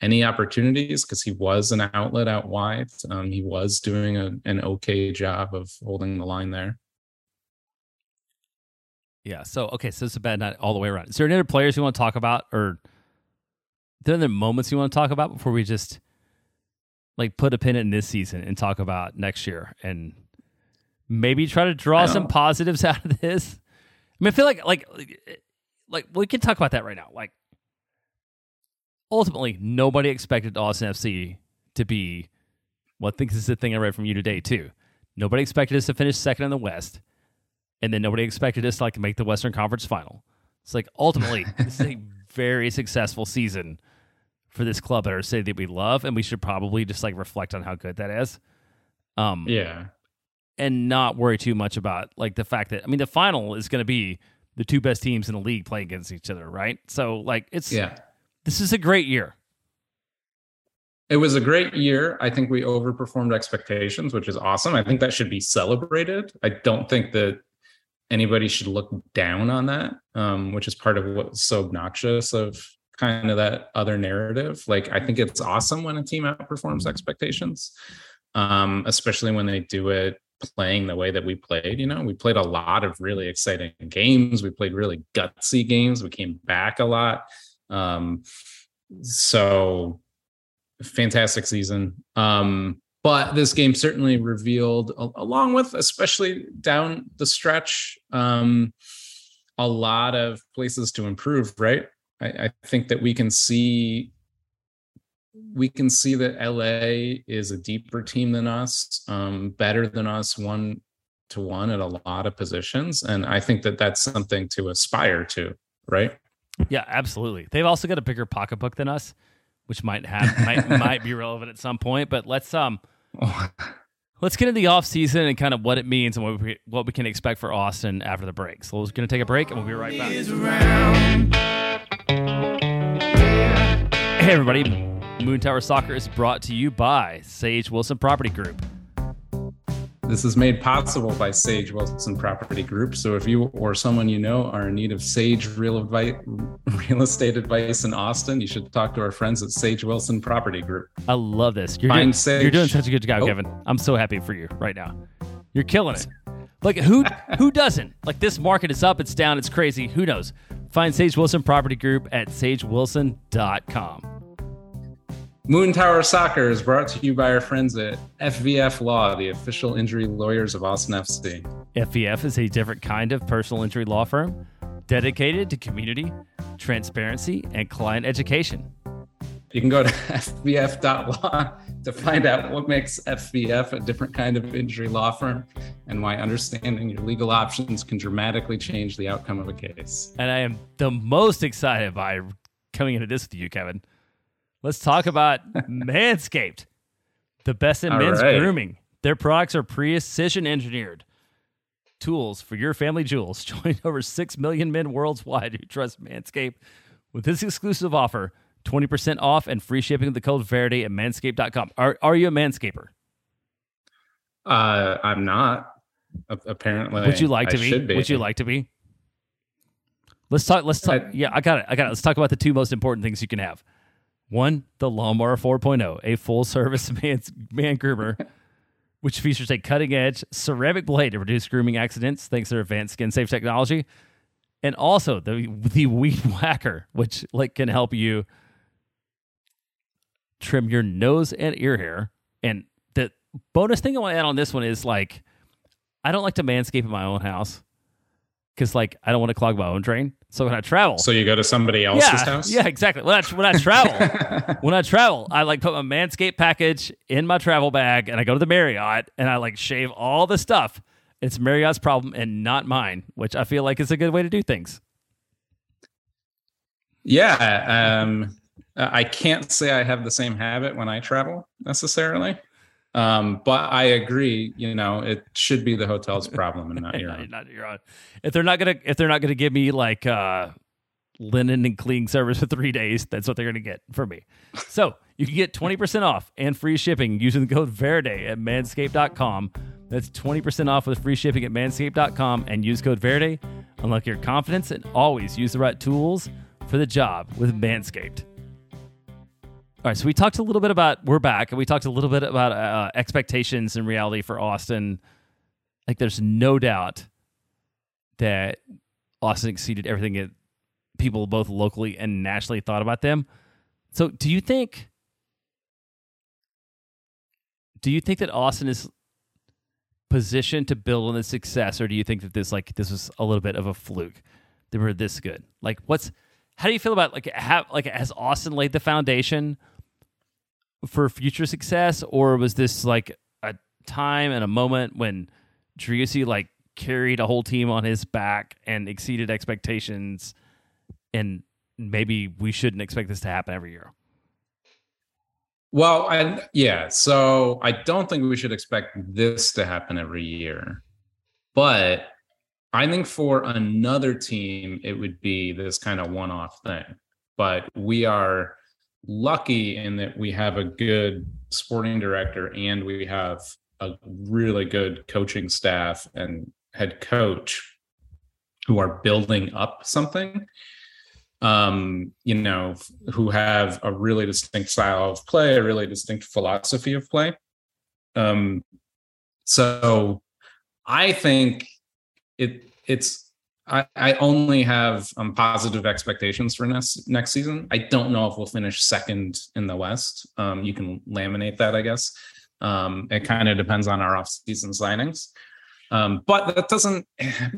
any opportunities because he was an outlet out wide. Um, he was doing a, an okay job of holding the line there. Yeah. So okay, so it's a bad night all the way around. Is there any other players you want to talk about, or there are there moments you want to talk about before we just like put a pin in this season and talk about next year and maybe try to draw some positives <laughs> out of this? I mean, I feel like like like we can talk about that right now. Like ultimately, nobody expected Austin FC to be. Well, I think this is the thing I read from you today too. Nobody expected us to finish second in the West, and then nobody expected us to like make the Western Conference Final. It's like ultimately, <laughs> this is a very successful season for this club at our city that we love, and we should probably just like reflect on how good that is. Um, yeah, and not worry too much about like the fact that I mean the final is going to be the two best teams in the league playing against each other, right? So like it's yeah, this is a great year. It was a great year. I think we overperformed expectations, which is awesome. I think that should be celebrated. I don't think that anybody should look down on that, um, which is part of what's so obnoxious of kind of that other narrative. Like, I think it's awesome when a team outperforms expectations, um, especially when they do it playing the way that we played. You know, we played a lot of really exciting games. We played really gutsy games. We came back a lot. Um, so fantastic season. Um, but this game certainly revealed, along with especially down the stretch, um, a lot of places to improve. Right. I, I think that we can see we can see that LA is a deeper team than us, um, better than us one to one at a lot of positions, and I think that that's something to aspire to, right? Yeah, absolutely. They've also got a bigger pocketbook than us, which might have might <laughs> might be relevant at some point. But let's um. <laughs> Let's get into the off season and kind of what it means and what we, what we can expect for Austin after the break. So we're going to take a break and we'll be right back. Hey everybody, Moon Tower Soccer is brought to you by Sage Wilson Property Group. This is made possible by Sage Wilson Property Group. So if you or someone you know are in need of Sage real, advice, real estate advice in Austin, you should talk to our friends at Sage Wilson Property Group. I love this. You're, doing, you're doing such a good job, oh. Kevin. I'm so happy for you right now. You're killing it. Like who who <laughs> doesn't? Like this market is up, it's down, it's crazy. Who knows? Find Sage Wilson Property Group at sagewilson.com. Moon Tower Soccer is brought to you by our friends at FVF Law, the official injury lawyers of Austin FC. FVF is a different kind of personal injury law firm dedicated to community, transparency, and client education. You can go to <laughs> fvf.law to find out what makes FVF a different kind of injury law firm and why understanding your legal options can dramatically change the outcome of a case. And I am the most excited by coming into this with you, Kevin. Let's talk about Manscaped, the best in All men's right. grooming. Their products are precision engineered tools for your family jewels. <laughs> Join over 6 million men worldwide who trust Manscaped with this exclusive offer 20% off and free shipping with the code Verde at manscaped.com. Are, are you a manscaper? Uh, I'm not. Apparently, would you like to be? be? Would you like to be? Let's talk. Let's talk. I, yeah, I got it. I got it. Let's talk about the two most important things you can have One, the Lawnmower 4.0, a full service <laughs> man, man groomer, which features a cutting edge ceramic blade to reduce grooming accidents thanks to their advanced skin safe technology. And also the the weed whacker, which like can help you trim your nose and ear hair. And the bonus thing I want to add on this one is like I don't like to manscape in my own house because like I don't want to clog my own drain. So when I travel, So you go to somebody else's yeah, house? yeah, exactly. When I when I travel, <laughs> when I travel, I like put my Manscaped package in my travel bag, and I go to the Marriott, and I like shave all the stuff. It's Marriott's problem and not mine, which I feel like is a good way to do things. Yeah. Um, I can't say I have the same habit when I travel necessarily. Um, but I agree, you know, it should be the hotel's <laughs> problem and not your own. not your own. If they're not gonna if they're not gonna give me like uh linen and cleaning service <laughs> for three days, that's what they're gonna get from me. So you can get 20% off and free shipping using the code Verde at manscaped.com. That's 20% off with free shipping at manscaped.com and use code Verde. Unlock your confidence and always use the right tools for the job with Manscaped. All right, so we talked a little bit about we're back, and we talked a little bit about uh, expectations and reality for Austin. Like, there's no doubt that Austin exceeded everything that people both locally and nationally thought about them. So, do you think? Do you think that Austin is positioned to build on this success, or do you think that this like this was a little bit of a fluke? They were this good. Like, what's how do you feel about like have like has Austin laid the foundation for future success, or was this like a time and a moment when Driussi like carried a whole team on his back and exceeded expectations, and maybe we shouldn't expect this to happen every year? Well, I, yeah. So I don't think we should expect this to happen every year. But I think for another team, it would be this kind of one off thing. But we are lucky in that we have a good sporting director and we have a really good coaching staff and head coach who are building up something um, you know, who have a really distinct style of play, a really distinct philosophy of play. Um, so I think it it's I, I only have um, positive expectations for next next season. I don't know if we'll finish second in the West. Um, you can laminate that, I guess. Um, it kind of depends on our off-season signings. Um, but that doesn't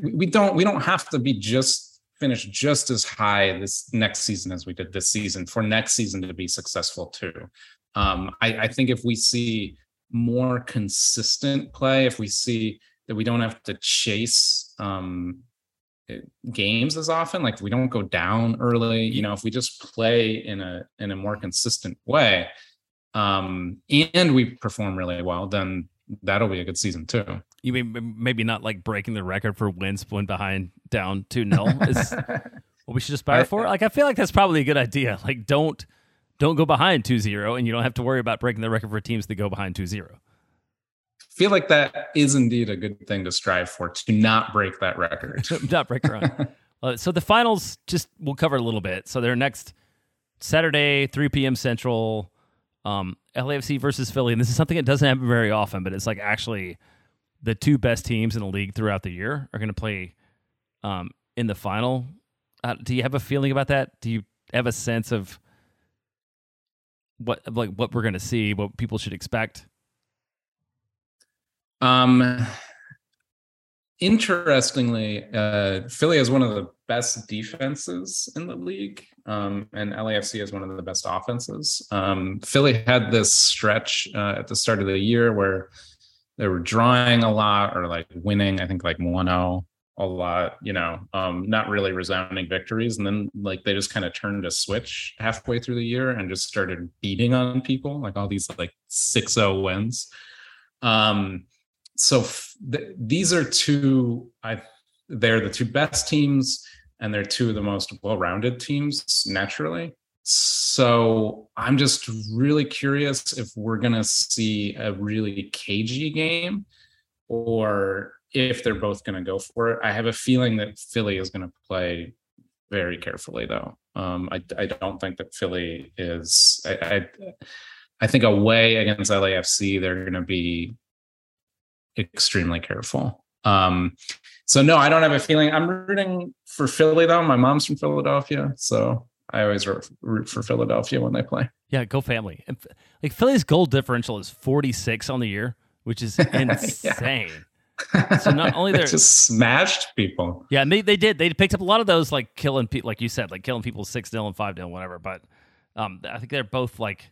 we don't we don't have to be just finish just as high this next season as we did this season for next season to be successful too. Um, I, I think if we see more consistent play, if we see that we don't have to chase um, games as often, like we don't go down early, you know, if we just play in a in a more consistent way, um, and we perform really well, then that'll be a good season too. You mean maybe not like breaking the record for wins when behind down 2 0 is <laughs> what we should aspire I- for? Like, I feel like that's probably a good idea. Like, don't don't go behind 2 0, and you don't have to worry about breaking the record for teams that go behind 2 0. Feel like that is indeed a good thing to strive for to not break that record. <laughs> not break own. <laughs> Uh, so the finals, just we'll cover a little bit. So they're next Saturday, 3 p.m. Central, um, LAFC versus Philly. And this is something that doesn't happen very often, but it's like actually the two best teams in the league throughout the year are going to play um, in the final. Uh, do you have a feeling about that? Do you have a sense of what like what we're going to see, what people should expect? Um, interestingly, uh, Philly has one of the best defenses in the league, um, and LAFC has one of the best offenses. Um, Philly had this stretch uh, at the start of the year where they were drawing a lot or like winning, I think like 1 0 a lot, you know, um, not really resounding victories. And then like they just kind of turned a switch halfway through the year and just started beating on people, like all these like 6 0 wins. Um, so th- these are two i they're the two best teams and they're two of the most well-rounded teams naturally so i'm just really curious if we're going to see a really cagey game or if they're both going to go for it i have a feeling that philly is going to play very carefully though Um, I, I don't think that Philly is. I, I, I think away against LAFC, they're going to be extremely careful. Um, so no, I don't have a feeling. I'm rooting for Philly though. My mom's from Philadelphia, so I always root for Philadelphia when they play. Yeah, go family. Like Philly's goal differential is 46 on the year, which is <laughs> insane. so not <laughs> only they're just smashed people. Yeah, and they, they did. They picked up a lot of those like killing people, like you said, like killing people six 0 and five 0 whatever. But um, I think they're both like.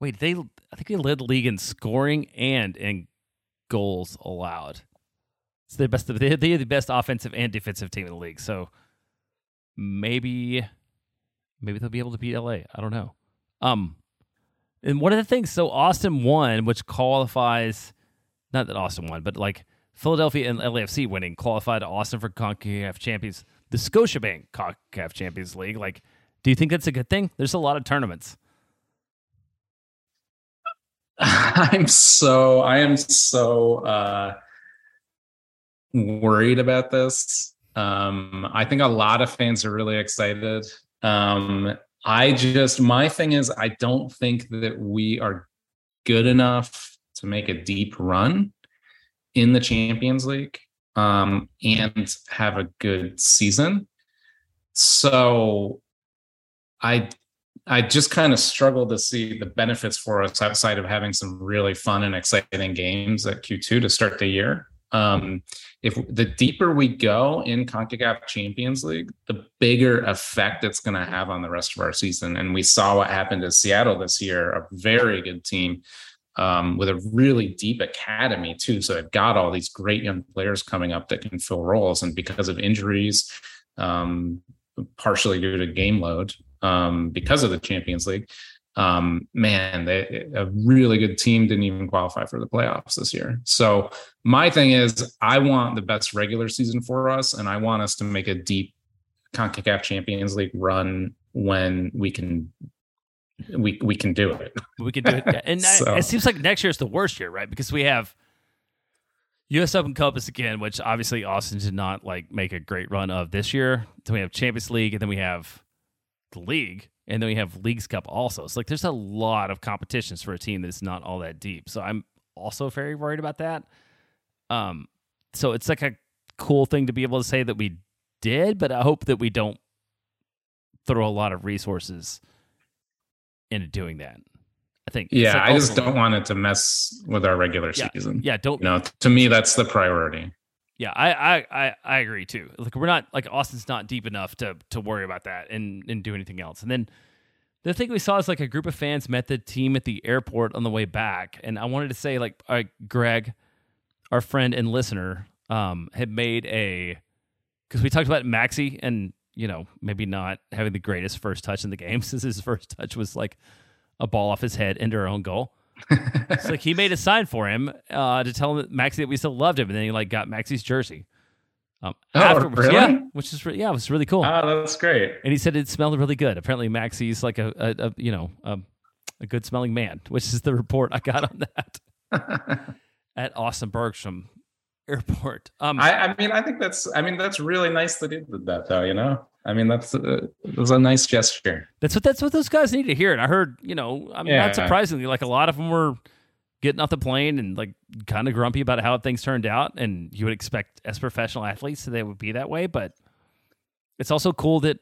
Wait, they I think they led the league in scoring and in goals allowed. It's the best. They're the best offensive and defensive team in the league. So maybe, maybe they'll be able to beat LA. I don't know. Um, and one of the things, so Austin won, which qualifies. Not that Austin won, but like Philadelphia and LAFC winning qualified Austin for CONCACAF Champions, the Scotiabank CONCACAF Champions League. Like, do you think that's a good thing? There's a lot of tournaments. <laughs> I'm so I am so uh worried about this. Um, I think a lot of fans are really excited. Um, I just, my thing is, I don't think that we are good enough to make a deep run in the Champions League um, and have a good season. So I I just kind of struggle to see the benefits for us outside of having some really fun and exciting games at Q2 to start the year. Um, if the deeper we go in CONCACAF Champions League, the bigger effect it's going to have on the rest of our season. And we saw what happened to Seattle this year, a very good team um, with a really deep academy too. So they've got all these great young players coming up that can fill roles. And because of injuries, um, partially due to game load, um, because of the Champions League, um, man, they, a really good team didn't even qualify for the playoffs this year. So my thing is, I want the best regular season for us, and I want us to make a deep Concacaf Champions League run when we can we we can do it. We can do it, yeah. and <laughs> so. it seems like next year is the worst year, right? Because we have U.S. Open Cup is again, which obviously Austin did not like make a great run of this year. Then we have Champions League, and then we have the league and then we have Leagues Cup also. So like there's a lot of competitions for a team that's not all that deep. So I'm also very worried about that. Um, so it's like a cool thing to be able to say that we did, but I hope that we don't throw a lot of resources into doing that. I think. Yeah, like I just don't want it to mess with our regular yeah, season. Yeah, don't. You know, to me, that's the priority. Yeah, I, I, I, agree too. Like we're not like Austin's not deep enough to to worry about that and and do anything else. And then the thing we saw is like a group of fans met the team at the airport on the way back, and I wanted to say like, Greg, our friend and listener, um, had made a because we talked about Maxi and you know maybe not having the greatest first touch in the <laughs> game since his first touch was like a ball off his head into our own goal it's like he made a sign for him uh, to tell him Maxi that we still loved him, and then he like got Maxi's jersey. Um, oh, afterwards, really? yeah, which is yeah, it was really cool. Oh, that's great. And he said it smelled really good. Apparently, Maxi's like a, a, a you know a, a good smelling man, which is the report I got on that <laughs> at Austin Bergstrom Airport. Um, I, I mean, I think that's I mean that's really nice that he did that, though. You know, I mean, that's a, it was a nice gesture. That's what that's what those guys need to hear. And I heard, you know, I mean, yeah. not surprisingly, like a lot of them were getting off the plane and like kind of grumpy about how things turned out. And you would expect as professional athletes that they would be that way, but it's also cool that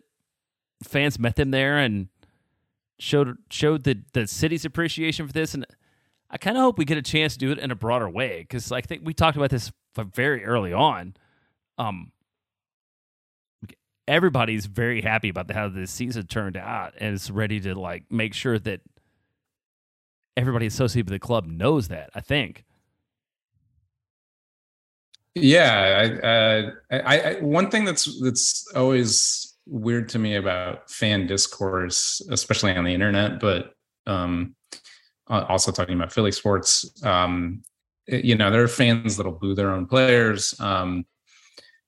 fans met them there and showed showed the the city's appreciation for this. And I kind of hope we get a chance to do it in a broader way because I think we talked about this very early on. Um, everybody's very happy about how this season turned out and is ready to like make sure that everybody associated with the club knows that. I think. Yeah, I, uh, I, I, one thing that's that's always weird to me about fan discourse, especially on the internet, but um, also talking about Philly sports, um, you know, there are fans that'll boo their own players. Um,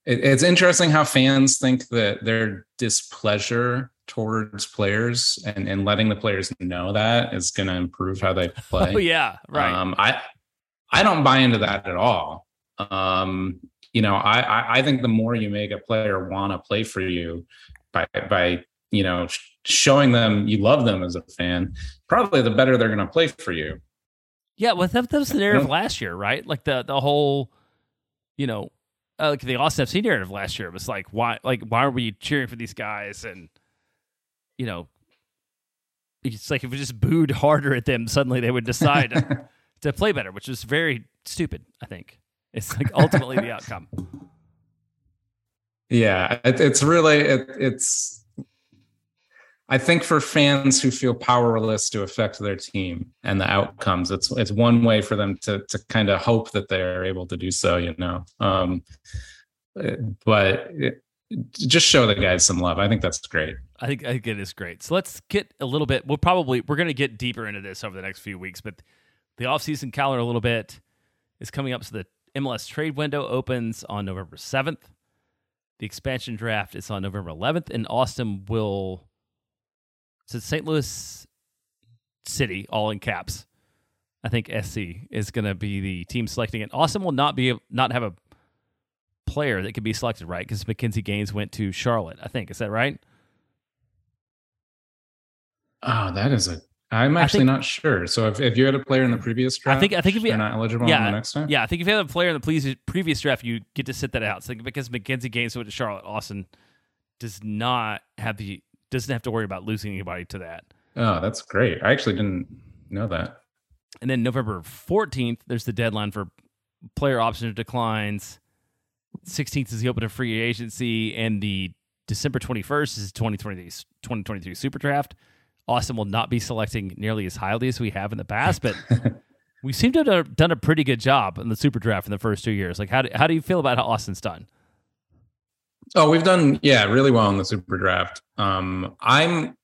it, it's interesting how fans think that their displeasure towards players and, and letting the players know that is going to improve how they <laughs> play. Oh yeah, right. Um, I I don't buy into that at all. Um, you know, I, I I think the more you make a player want to play for you, by by you know showing them you love them as a fan, probably the better they're going to play for you. Yeah, well, that, that was the narrative last year, right? Like the the whole, you know, uh, like the Austin FC narrative last year was like, why, like, why are we cheering for these guys? And you know, it's like if we just booed harder at them, suddenly they would decide to, <laughs> to play better, which is very stupid. I think it's like ultimately the outcome. <laughs> Yeah, it, it's really it, it's I think for fans who feel powerless to affect their team and the outcomes, it's it's one way for them to to kind of hope that they're able to do so. You know, um, but it, just show the guys some love. I think that's great. I think I think it is great. So let's get a little bit. We'll probably we're going to get deeper into this over the next few weeks, but the offseason calendar a little bit is coming up. So the MLS trade window opens on November seventh. The expansion draft is on November 11th, and Austin will so St. Louis City, all in caps. I think SC is going to be the team selecting it. Austin will not be not have a player that can be selected, right? Because McKenzie Gaines went to Charlotte. I think is that right? Oh, that is a. I'm actually think, not sure. So if, if you had a player in the previous draft, I think I think if you're not eligible yeah, the next time. Yeah, I think if you have a player in the previous previous draft, you get to sit that out. So because McKenzie Gaines went to Charlotte, Austin does not have the doesn't have to worry about losing anybody to that. Oh, that's great. I actually didn't know that. And then November 14th, there's the deadline for player option declines. 16th is the open of free agency, and the December 21st is 2023, 2023 Super Draft. Austin will not be selecting nearly as highly as we have in the past, but <laughs> we seem to have done a pretty good job in the Super Draft in the first two years. Like, how do, how do you feel about how Austin's done? Oh, we've done yeah really well in the super draft. Um, I'm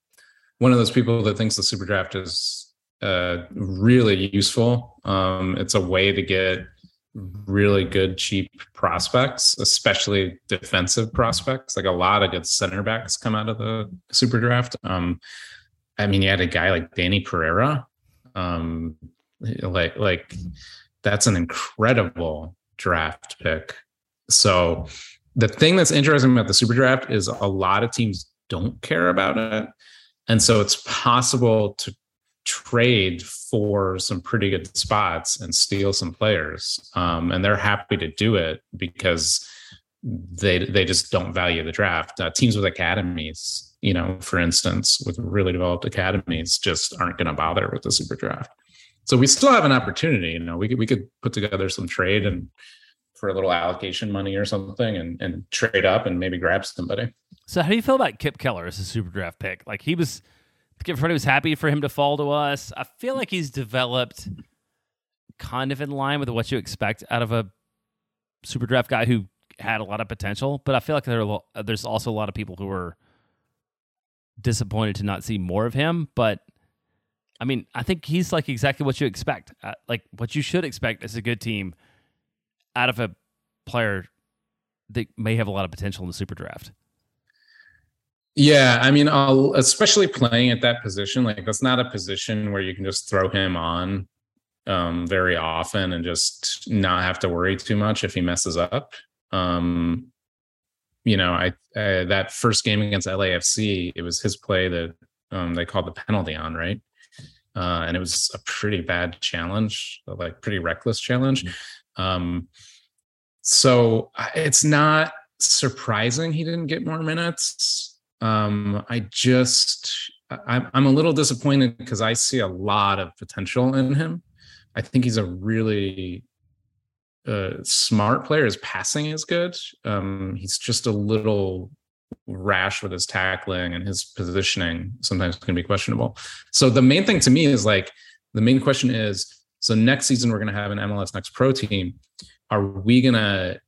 one of those people that thinks the super draft is uh, really useful. Um, it's a way to get really good cheap prospects, especially defensive prospects. Like a lot of good center backs come out of the super draft. Um, I mean, you had a guy like Danny Pereira. Um, like like that's an incredible draft pick. So the thing that's interesting about the super draft is a lot of teams don't care about it. And so it's possible to trade for some pretty good spots and steal some players. Um, and they're happy to do it because they they just don't value the draft. Uh, teams with academies, you know, for instance, with really developed academies, just aren't going to bother with the super draft. So we still have an opportunity. You know, we could we could put together some trade and for a little allocation money or something and, and trade up and maybe grab somebody. So how do you feel about Kipp Keller as a super draft pick? Like he was everybody was happy for him to fall to us. I feel like he's developed kind of in line with what you expect out of a super draft guy who had a lot of potential, but I feel like there there's also a lot of people who are disappointed to not see more of him, but I mean, I think he's like exactly what you expect. Uh, like what you should expect as a good team out of a player that may have a lot of potential in the super draft. Yeah, I mean, I'll, especially playing at that position, like that's not a position where you can just throw him on um, very often and just not have to worry too much if he messes up. Um, you know, I, I that first game against LAFC, it was his play that um, they called the penalty on, right? Uh, and it was a pretty bad challenge, like pretty reckless challenge. Um, so it's not surprising he didn't get more minutes. Um, I just I'm, I'm a little disappointed because I see a lot of potential in him. I think he's a really uh, smart player. His passing is good. Um, he's just a little rash with his tackling and his positioning sometimes can be questionable. So the main thing to me is like the main question is so next season we're going to have an MLS Next Pro team. Are we going to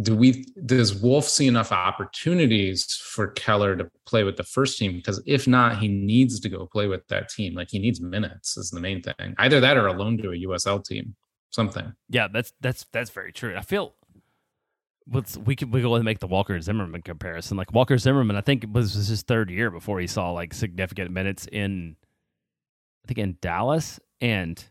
do we does Wolff see enough opportunities for Keller to play with the first team? Because if not, he needs to go play with that team. Like he needs minutes is the main thing. Either that or a loan to a USL team. Something. Yeah, that's that's that's very true. I feel let's we could we go and make the Walker Zimmerman comparison. Like Walker Zimmerman, I think it was, was his third year before he saw like significant minutes in I think in Dallas and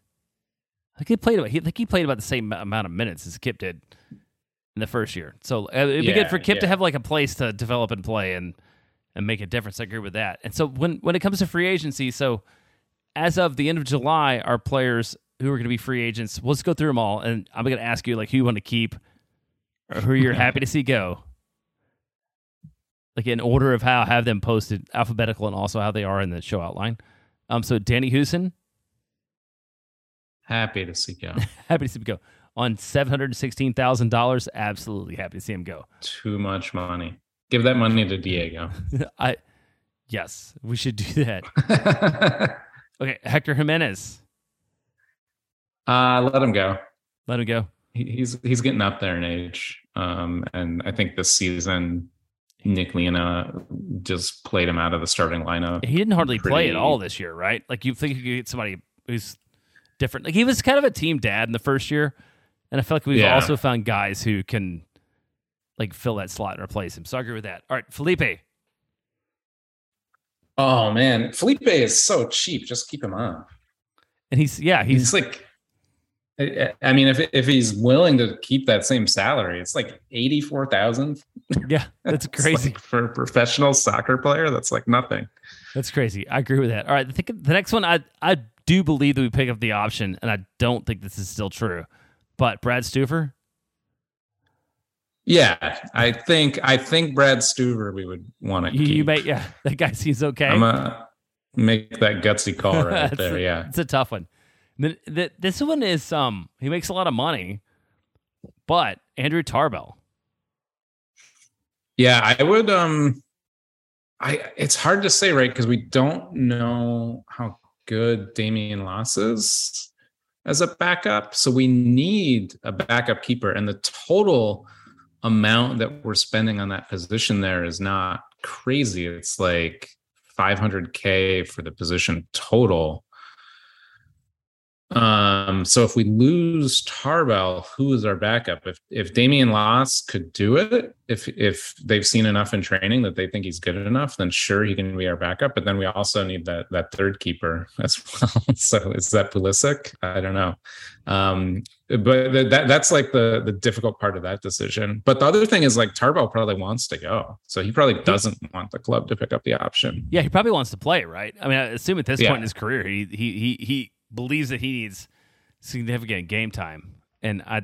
I think he played about he think he played about the same amount of minutes as Kipp did. in the first year. So uh, it'd be Yeah, good for Kipp to have like a place to develop and play and and make a difference. I agree with that. And so when when it comes to free agency, so as of the end of July, our players who are going to be free agents, let's go through them all, and I'm going to ask you like who you want to keep or who you're happy to see go. Like in order of how I have them posted, alphabetical, and also how they are in the show outline. Um, so Danny Hoesen, Happy to see go. <laughs> happy to see him go on seven hundred sixteen thousand dollars. Absolutely happy to see him go. Too much money. Give that money to Diego. <laughs> I yes, we should do that. <laughs> Okay, Hector Jimenez, uh, let him go. let him go. He, he's he's getting up there in age, um, and I think this season Nick Lima just played him out of the starting lineup. He didn't hardly play at all this year, right? Like you think you could get somebody who's different. Like he was kind of a team dad in the first year, and I feel like we've Yeah. also found guys who can like fill that slot and replace him. So I agree with that. All right, Felipe. Oh man, Felipe is so cheap. Just keep him on. And he's yeah, he's He's like, I I mean, if if he's willing to keep that same salary, it's like eighty four thousand. yeah, <laughs> that's crazy. for a professional soccer player. That's like nothing. That's crazy. I agree with that. All right, the, the next one, I I do believe that we pick up the option, and I don't think this is still true. But Brad Stuver. Yeah, I think I think Brad Stuver we would want to you, keep. you may yeah, <laughs> that guy seems okay. I'm gonna make that gutsy call <laughs> right there. a- Yeah. it's a tough one. The, the, this one is um he makes a lot of money, but Andrew Tarbell. Yeah, I would um I it's hard to say, right? Because we don't know how good Damian Las is as a backup. So we need a backup keeper. And the total amount that we're spending on that position there is not crazy. It's like 500k for the position total. Um, so if we lose Tarbell, who is our backup? If if Damian Las could do it, if if they've seen enough in training that they think he's good enough, then sure he can be our backup. But then we also need that that third keeper <laughs> as well. so is that Pulisic? I don't know. Um, but th- that that's like the the difficult part of that decision. But the other thing is like Tarbell probably wants to go, so he probably doesn't want the club to pick up the option. Yeah, he probably wants to play, right? I mean, I assume at this Yeah. point in his career, he he he he believes that he needs significant game time, and I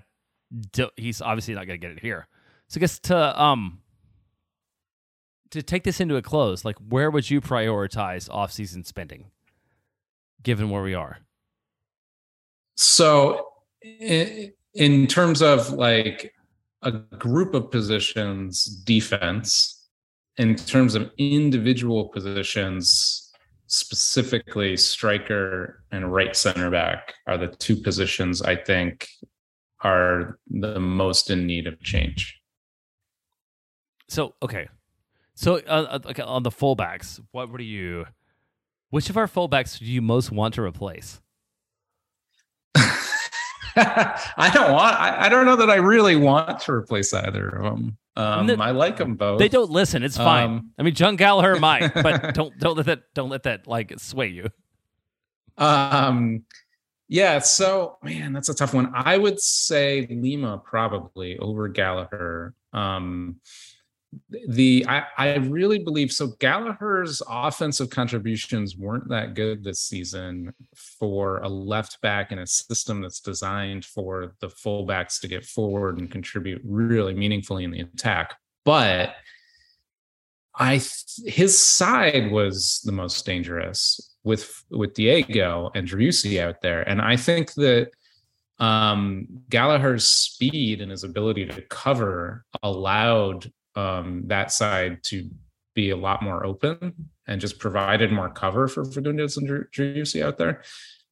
do, he's obviously not going to get it here. So I guess to um to take this into a close, like where would you prioritize off-season spending, given where we are? So, in, in terms of like a group of positions, defense, in terms of individual positions, specifically striker and right center back are the two positions I think are the most in need of change. So okay, so uh, uh, okay, on the fullbacks, what do you? Which of our fullbacks do you most want to replace? <laughs> I don't want. I, I don't know that I really want to replace either of them. Um, The- I like them both. They don't listen. It's fine. Um, I mean, Jon Gallagher might, but <laughs> don't don't let that don't let that like sway you. Um, yeah. So, man, that's a tough one. I would say Lima probably over Gallagher. Um, the I, I really believe so. Gallagher's offensive contributions weren't that good this season for a left back in a system that's designed for the fullbacks to get forward and contribute really meaningfully in the attack. But I his side was the most dangerous with with Diego and Driussi out there, and I think that um, Gallagher's speed and his ability to cover allowed um, that side to be a lot more open and just provided more cover for Fagundez and Driussi out there.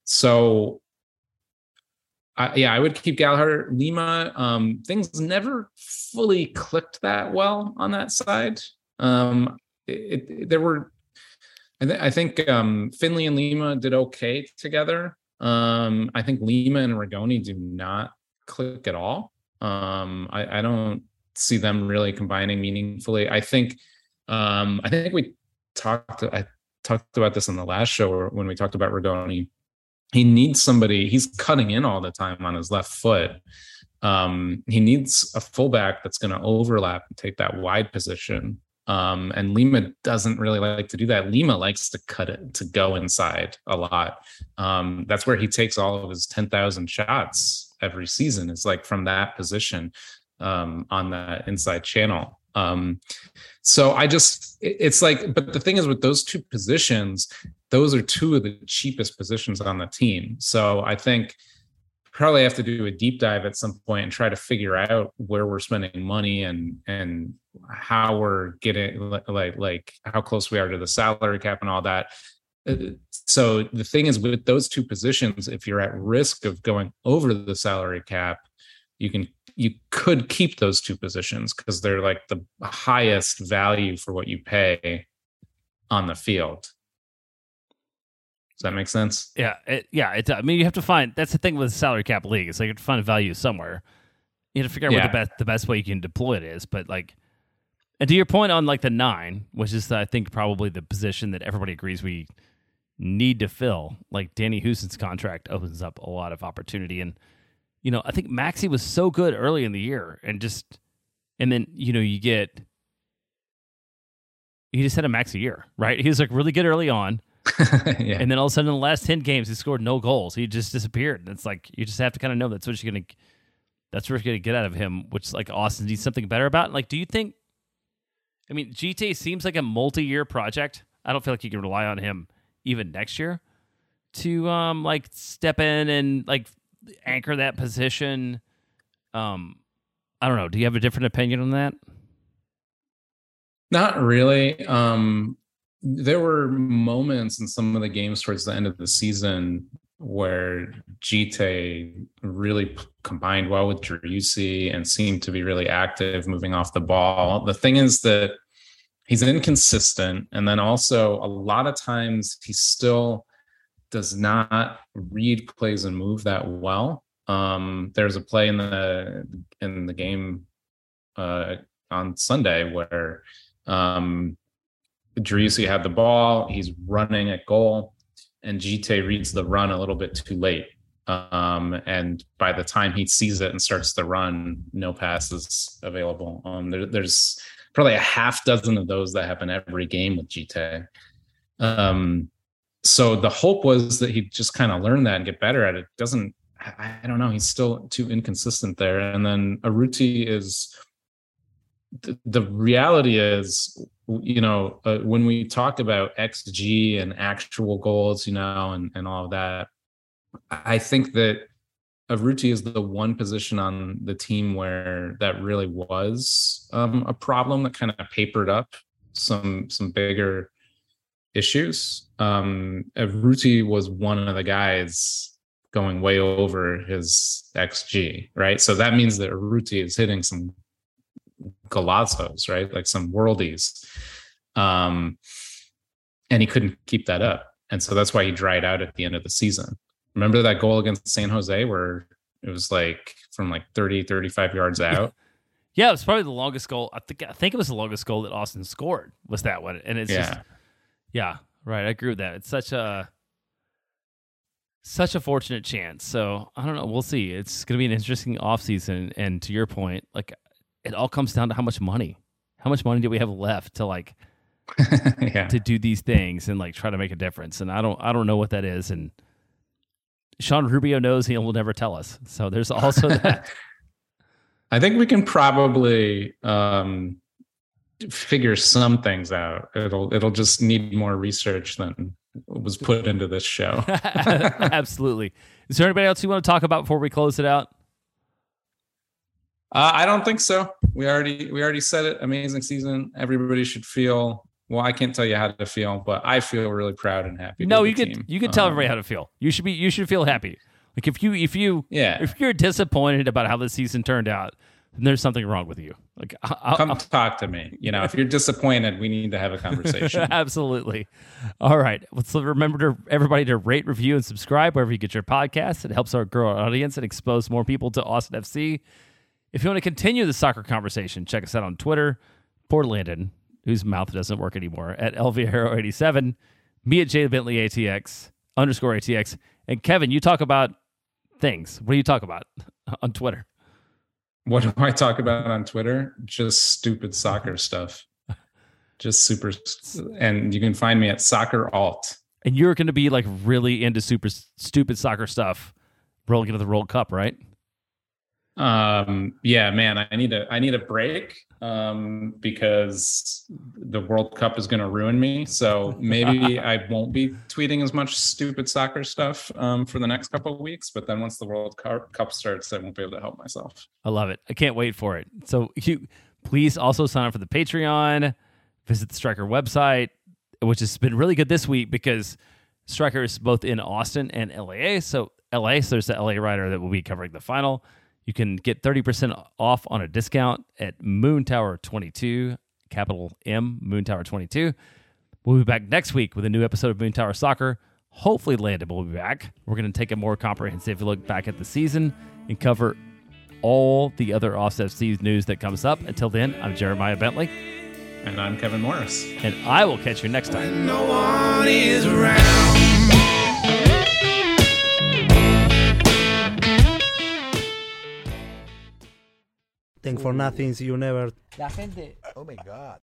So. I, yeah, I would keep Gallagher. Lima, um, things never fully clicked that well on that side. Um, it, it- there were, I, th- I think um, Finlay and Lima did okay together. Um, I think Lima and Rigoni do not click at all. Um, I, I don't see them really combining meaningfully. I think, um, I think we talked. I talked about this in the last show when we talked about Rigoni. He needs somebody. He's cutting in all the time on his left foot. Um, he needs a fullback that's going to overlap and take that wide position. Um, and Lima doesn't really like to do that. Lima likes to cut it to go inside a lot. Um, that's where he takes all of his 10,000 shots every season, is like from that position um, on that inside channel. Um, so I just, it's like, but the thing is with those two positions, those are two of the cheapest positions on the team. So I think probably have to do a deep dive at some point and try to figure out where we're spending money and and how we're getting like like how close we are to the salary cap and all that uh, so the thing is with those two positions if you're at risk of going over the salary cap you can you could keep those two positions because they're like the highest value for what you pay on the field does that make sense? Yeah, it, yeah. It, I mean, you have to find. That's the thing with the salary cap league. It's like you have to find a value somewhere. You have to figure out yeah. what the best the best way you can deploy it is. But like, and to your point on like the nine, which is I think probably the position that everybody agrees we need to fill. Like Danny Hoesen's contract opens up a lot of opportunity, and you know I think Maxi was so good early in the year, and just and then you know you get he just had a max a year, right? He was like really good early on <laughs> yeah. And then all of a sudden, in the last ten games, he scored no goals. He just disappeared. And it's like you just have to kind of know that's what you're gonna, that's what you're gonna get out of him. Which like Austin needs something better about. Like, do you think? I mean, Djitté seems like a multi-year project. I don't feel like you can rely on him even next year to um like step in and like anchor that position. Um, I don't know. Do you have a different opinion on that? Not really. Um, there were moments in some of the games towards the end of the season where Djitté really combined well with Driussi and seemed to be really active moving off the ball. The thing is that he's inconsistent. And then also a lot of times he still does not read plays and move that well. Um, there's a play in the in the game uh, on Sunday where um, had the ball. He's running at goal, and Djitté reads the run a little bit too late. Um, and by the time he sees it and starts the run, no pass is available. Um, there, there's probably a half dozen of those that happen every game with Djitté. Um, so the hope was that he'd just kind of learn that and get better at it. Doesn't I, don't know. He's still too inconsistent there. And then Urruti is the, reality is you know, uh, when we talk about XG and actual goals, you know, and, and all of that, I think that Urruti is the one position on the team where that really was um, a problem that kind of papered up some some bigger issues. Um, Urruti was one of the guys going way over his XG, right? So that means that Urruti is hitting some golazos, right? Like some worldies. Um, and he couldn't keep that up. And so that's why he dried out at the end of the season. Remember that goal against San Jose where it was like from like 30, 35 yards out? yeah, it was probably the longest goal. I think I think it was the longest goal that Austin scored was that one. And it's yeah. just Yeah, right. I agree with that. It's such a such a fortunate chance. So I don't know. We'll see. It's going to be an interesting offseason. And to your point, like it all comes down to how much money. How much money do we have left to like <laughs> yeah. to do these things and like try to make a difference? And I don't I don't know what that is. And Sean Rubio knows he will never tell us. So there's also <laughs> that. I think we can probably um, figure some things out. It'll it'll just need more research than was put into this show. <laughs> Absolutely. Is there anybody else you want to talk about before we close it out? Uh, I don't think so. We already we already said it. Amazing season. Everybody should feel. Well, I can't tell you how to feel, but I feel really proud and happy. No, you could team. you could tell um, everybody how to feel. You should be you should feel happy. Like if you if you yeah if you're disappointed about how the season turned out, then there's something wrong with you. Like I'll, come I'll, talk to me. You know, if you're disappointed, we need to have a conversation. <laughs> Absolutely. All right. Let's remember to everybody to rate, review, and subscribe wherever you get your podcasts. It helps our grow our audience and expose more people to Austin FC. If you want to continue the soccer conversation, check us out on Twitter, Port Landon, whose mouth doesn't work anymore, at LVHero87, me at J Bentley ATX, underscore ATX. And Kevin, you talk about things. What do you talk about <laughs> on Twitter? What do I talk about on Twitter? Just stupid soccer stuff. Just super, and you can find me at soccer alt. And you're going to be like really into super stupid soccer stuff rolling into the World Cup, right? Um, yeah, man, I need a I need a break um, because the World Cup is going to ruin me. So maybe <laughs> I won't be tweeting as much stupid soccer stuff um, for the next couple of weeks. But then once the World Cup starts, I won't be able to help myself. I love it. I can't wait for it. So you please also sign up for the Patreon. Visit the Striker website, which has been really good this week because Striker is both in Austin and LA. So LA, so there's the LA writer that will be covering the final. You can get 30% off on a discount at Moon Tower 22, capital M, Moon Tower 22. We'll be back next week with a new episode of Moon Tower Soccer. Hopefully, Landon will be back. We're going to take a more comprehensive look back at the season and cover all the other Off FC news that comes up. Until then, I'm Jeremiah Bentley. And I'm Kevin Morris. And I will catch you next time. Thank for nothing, you never La gente. Oh my God.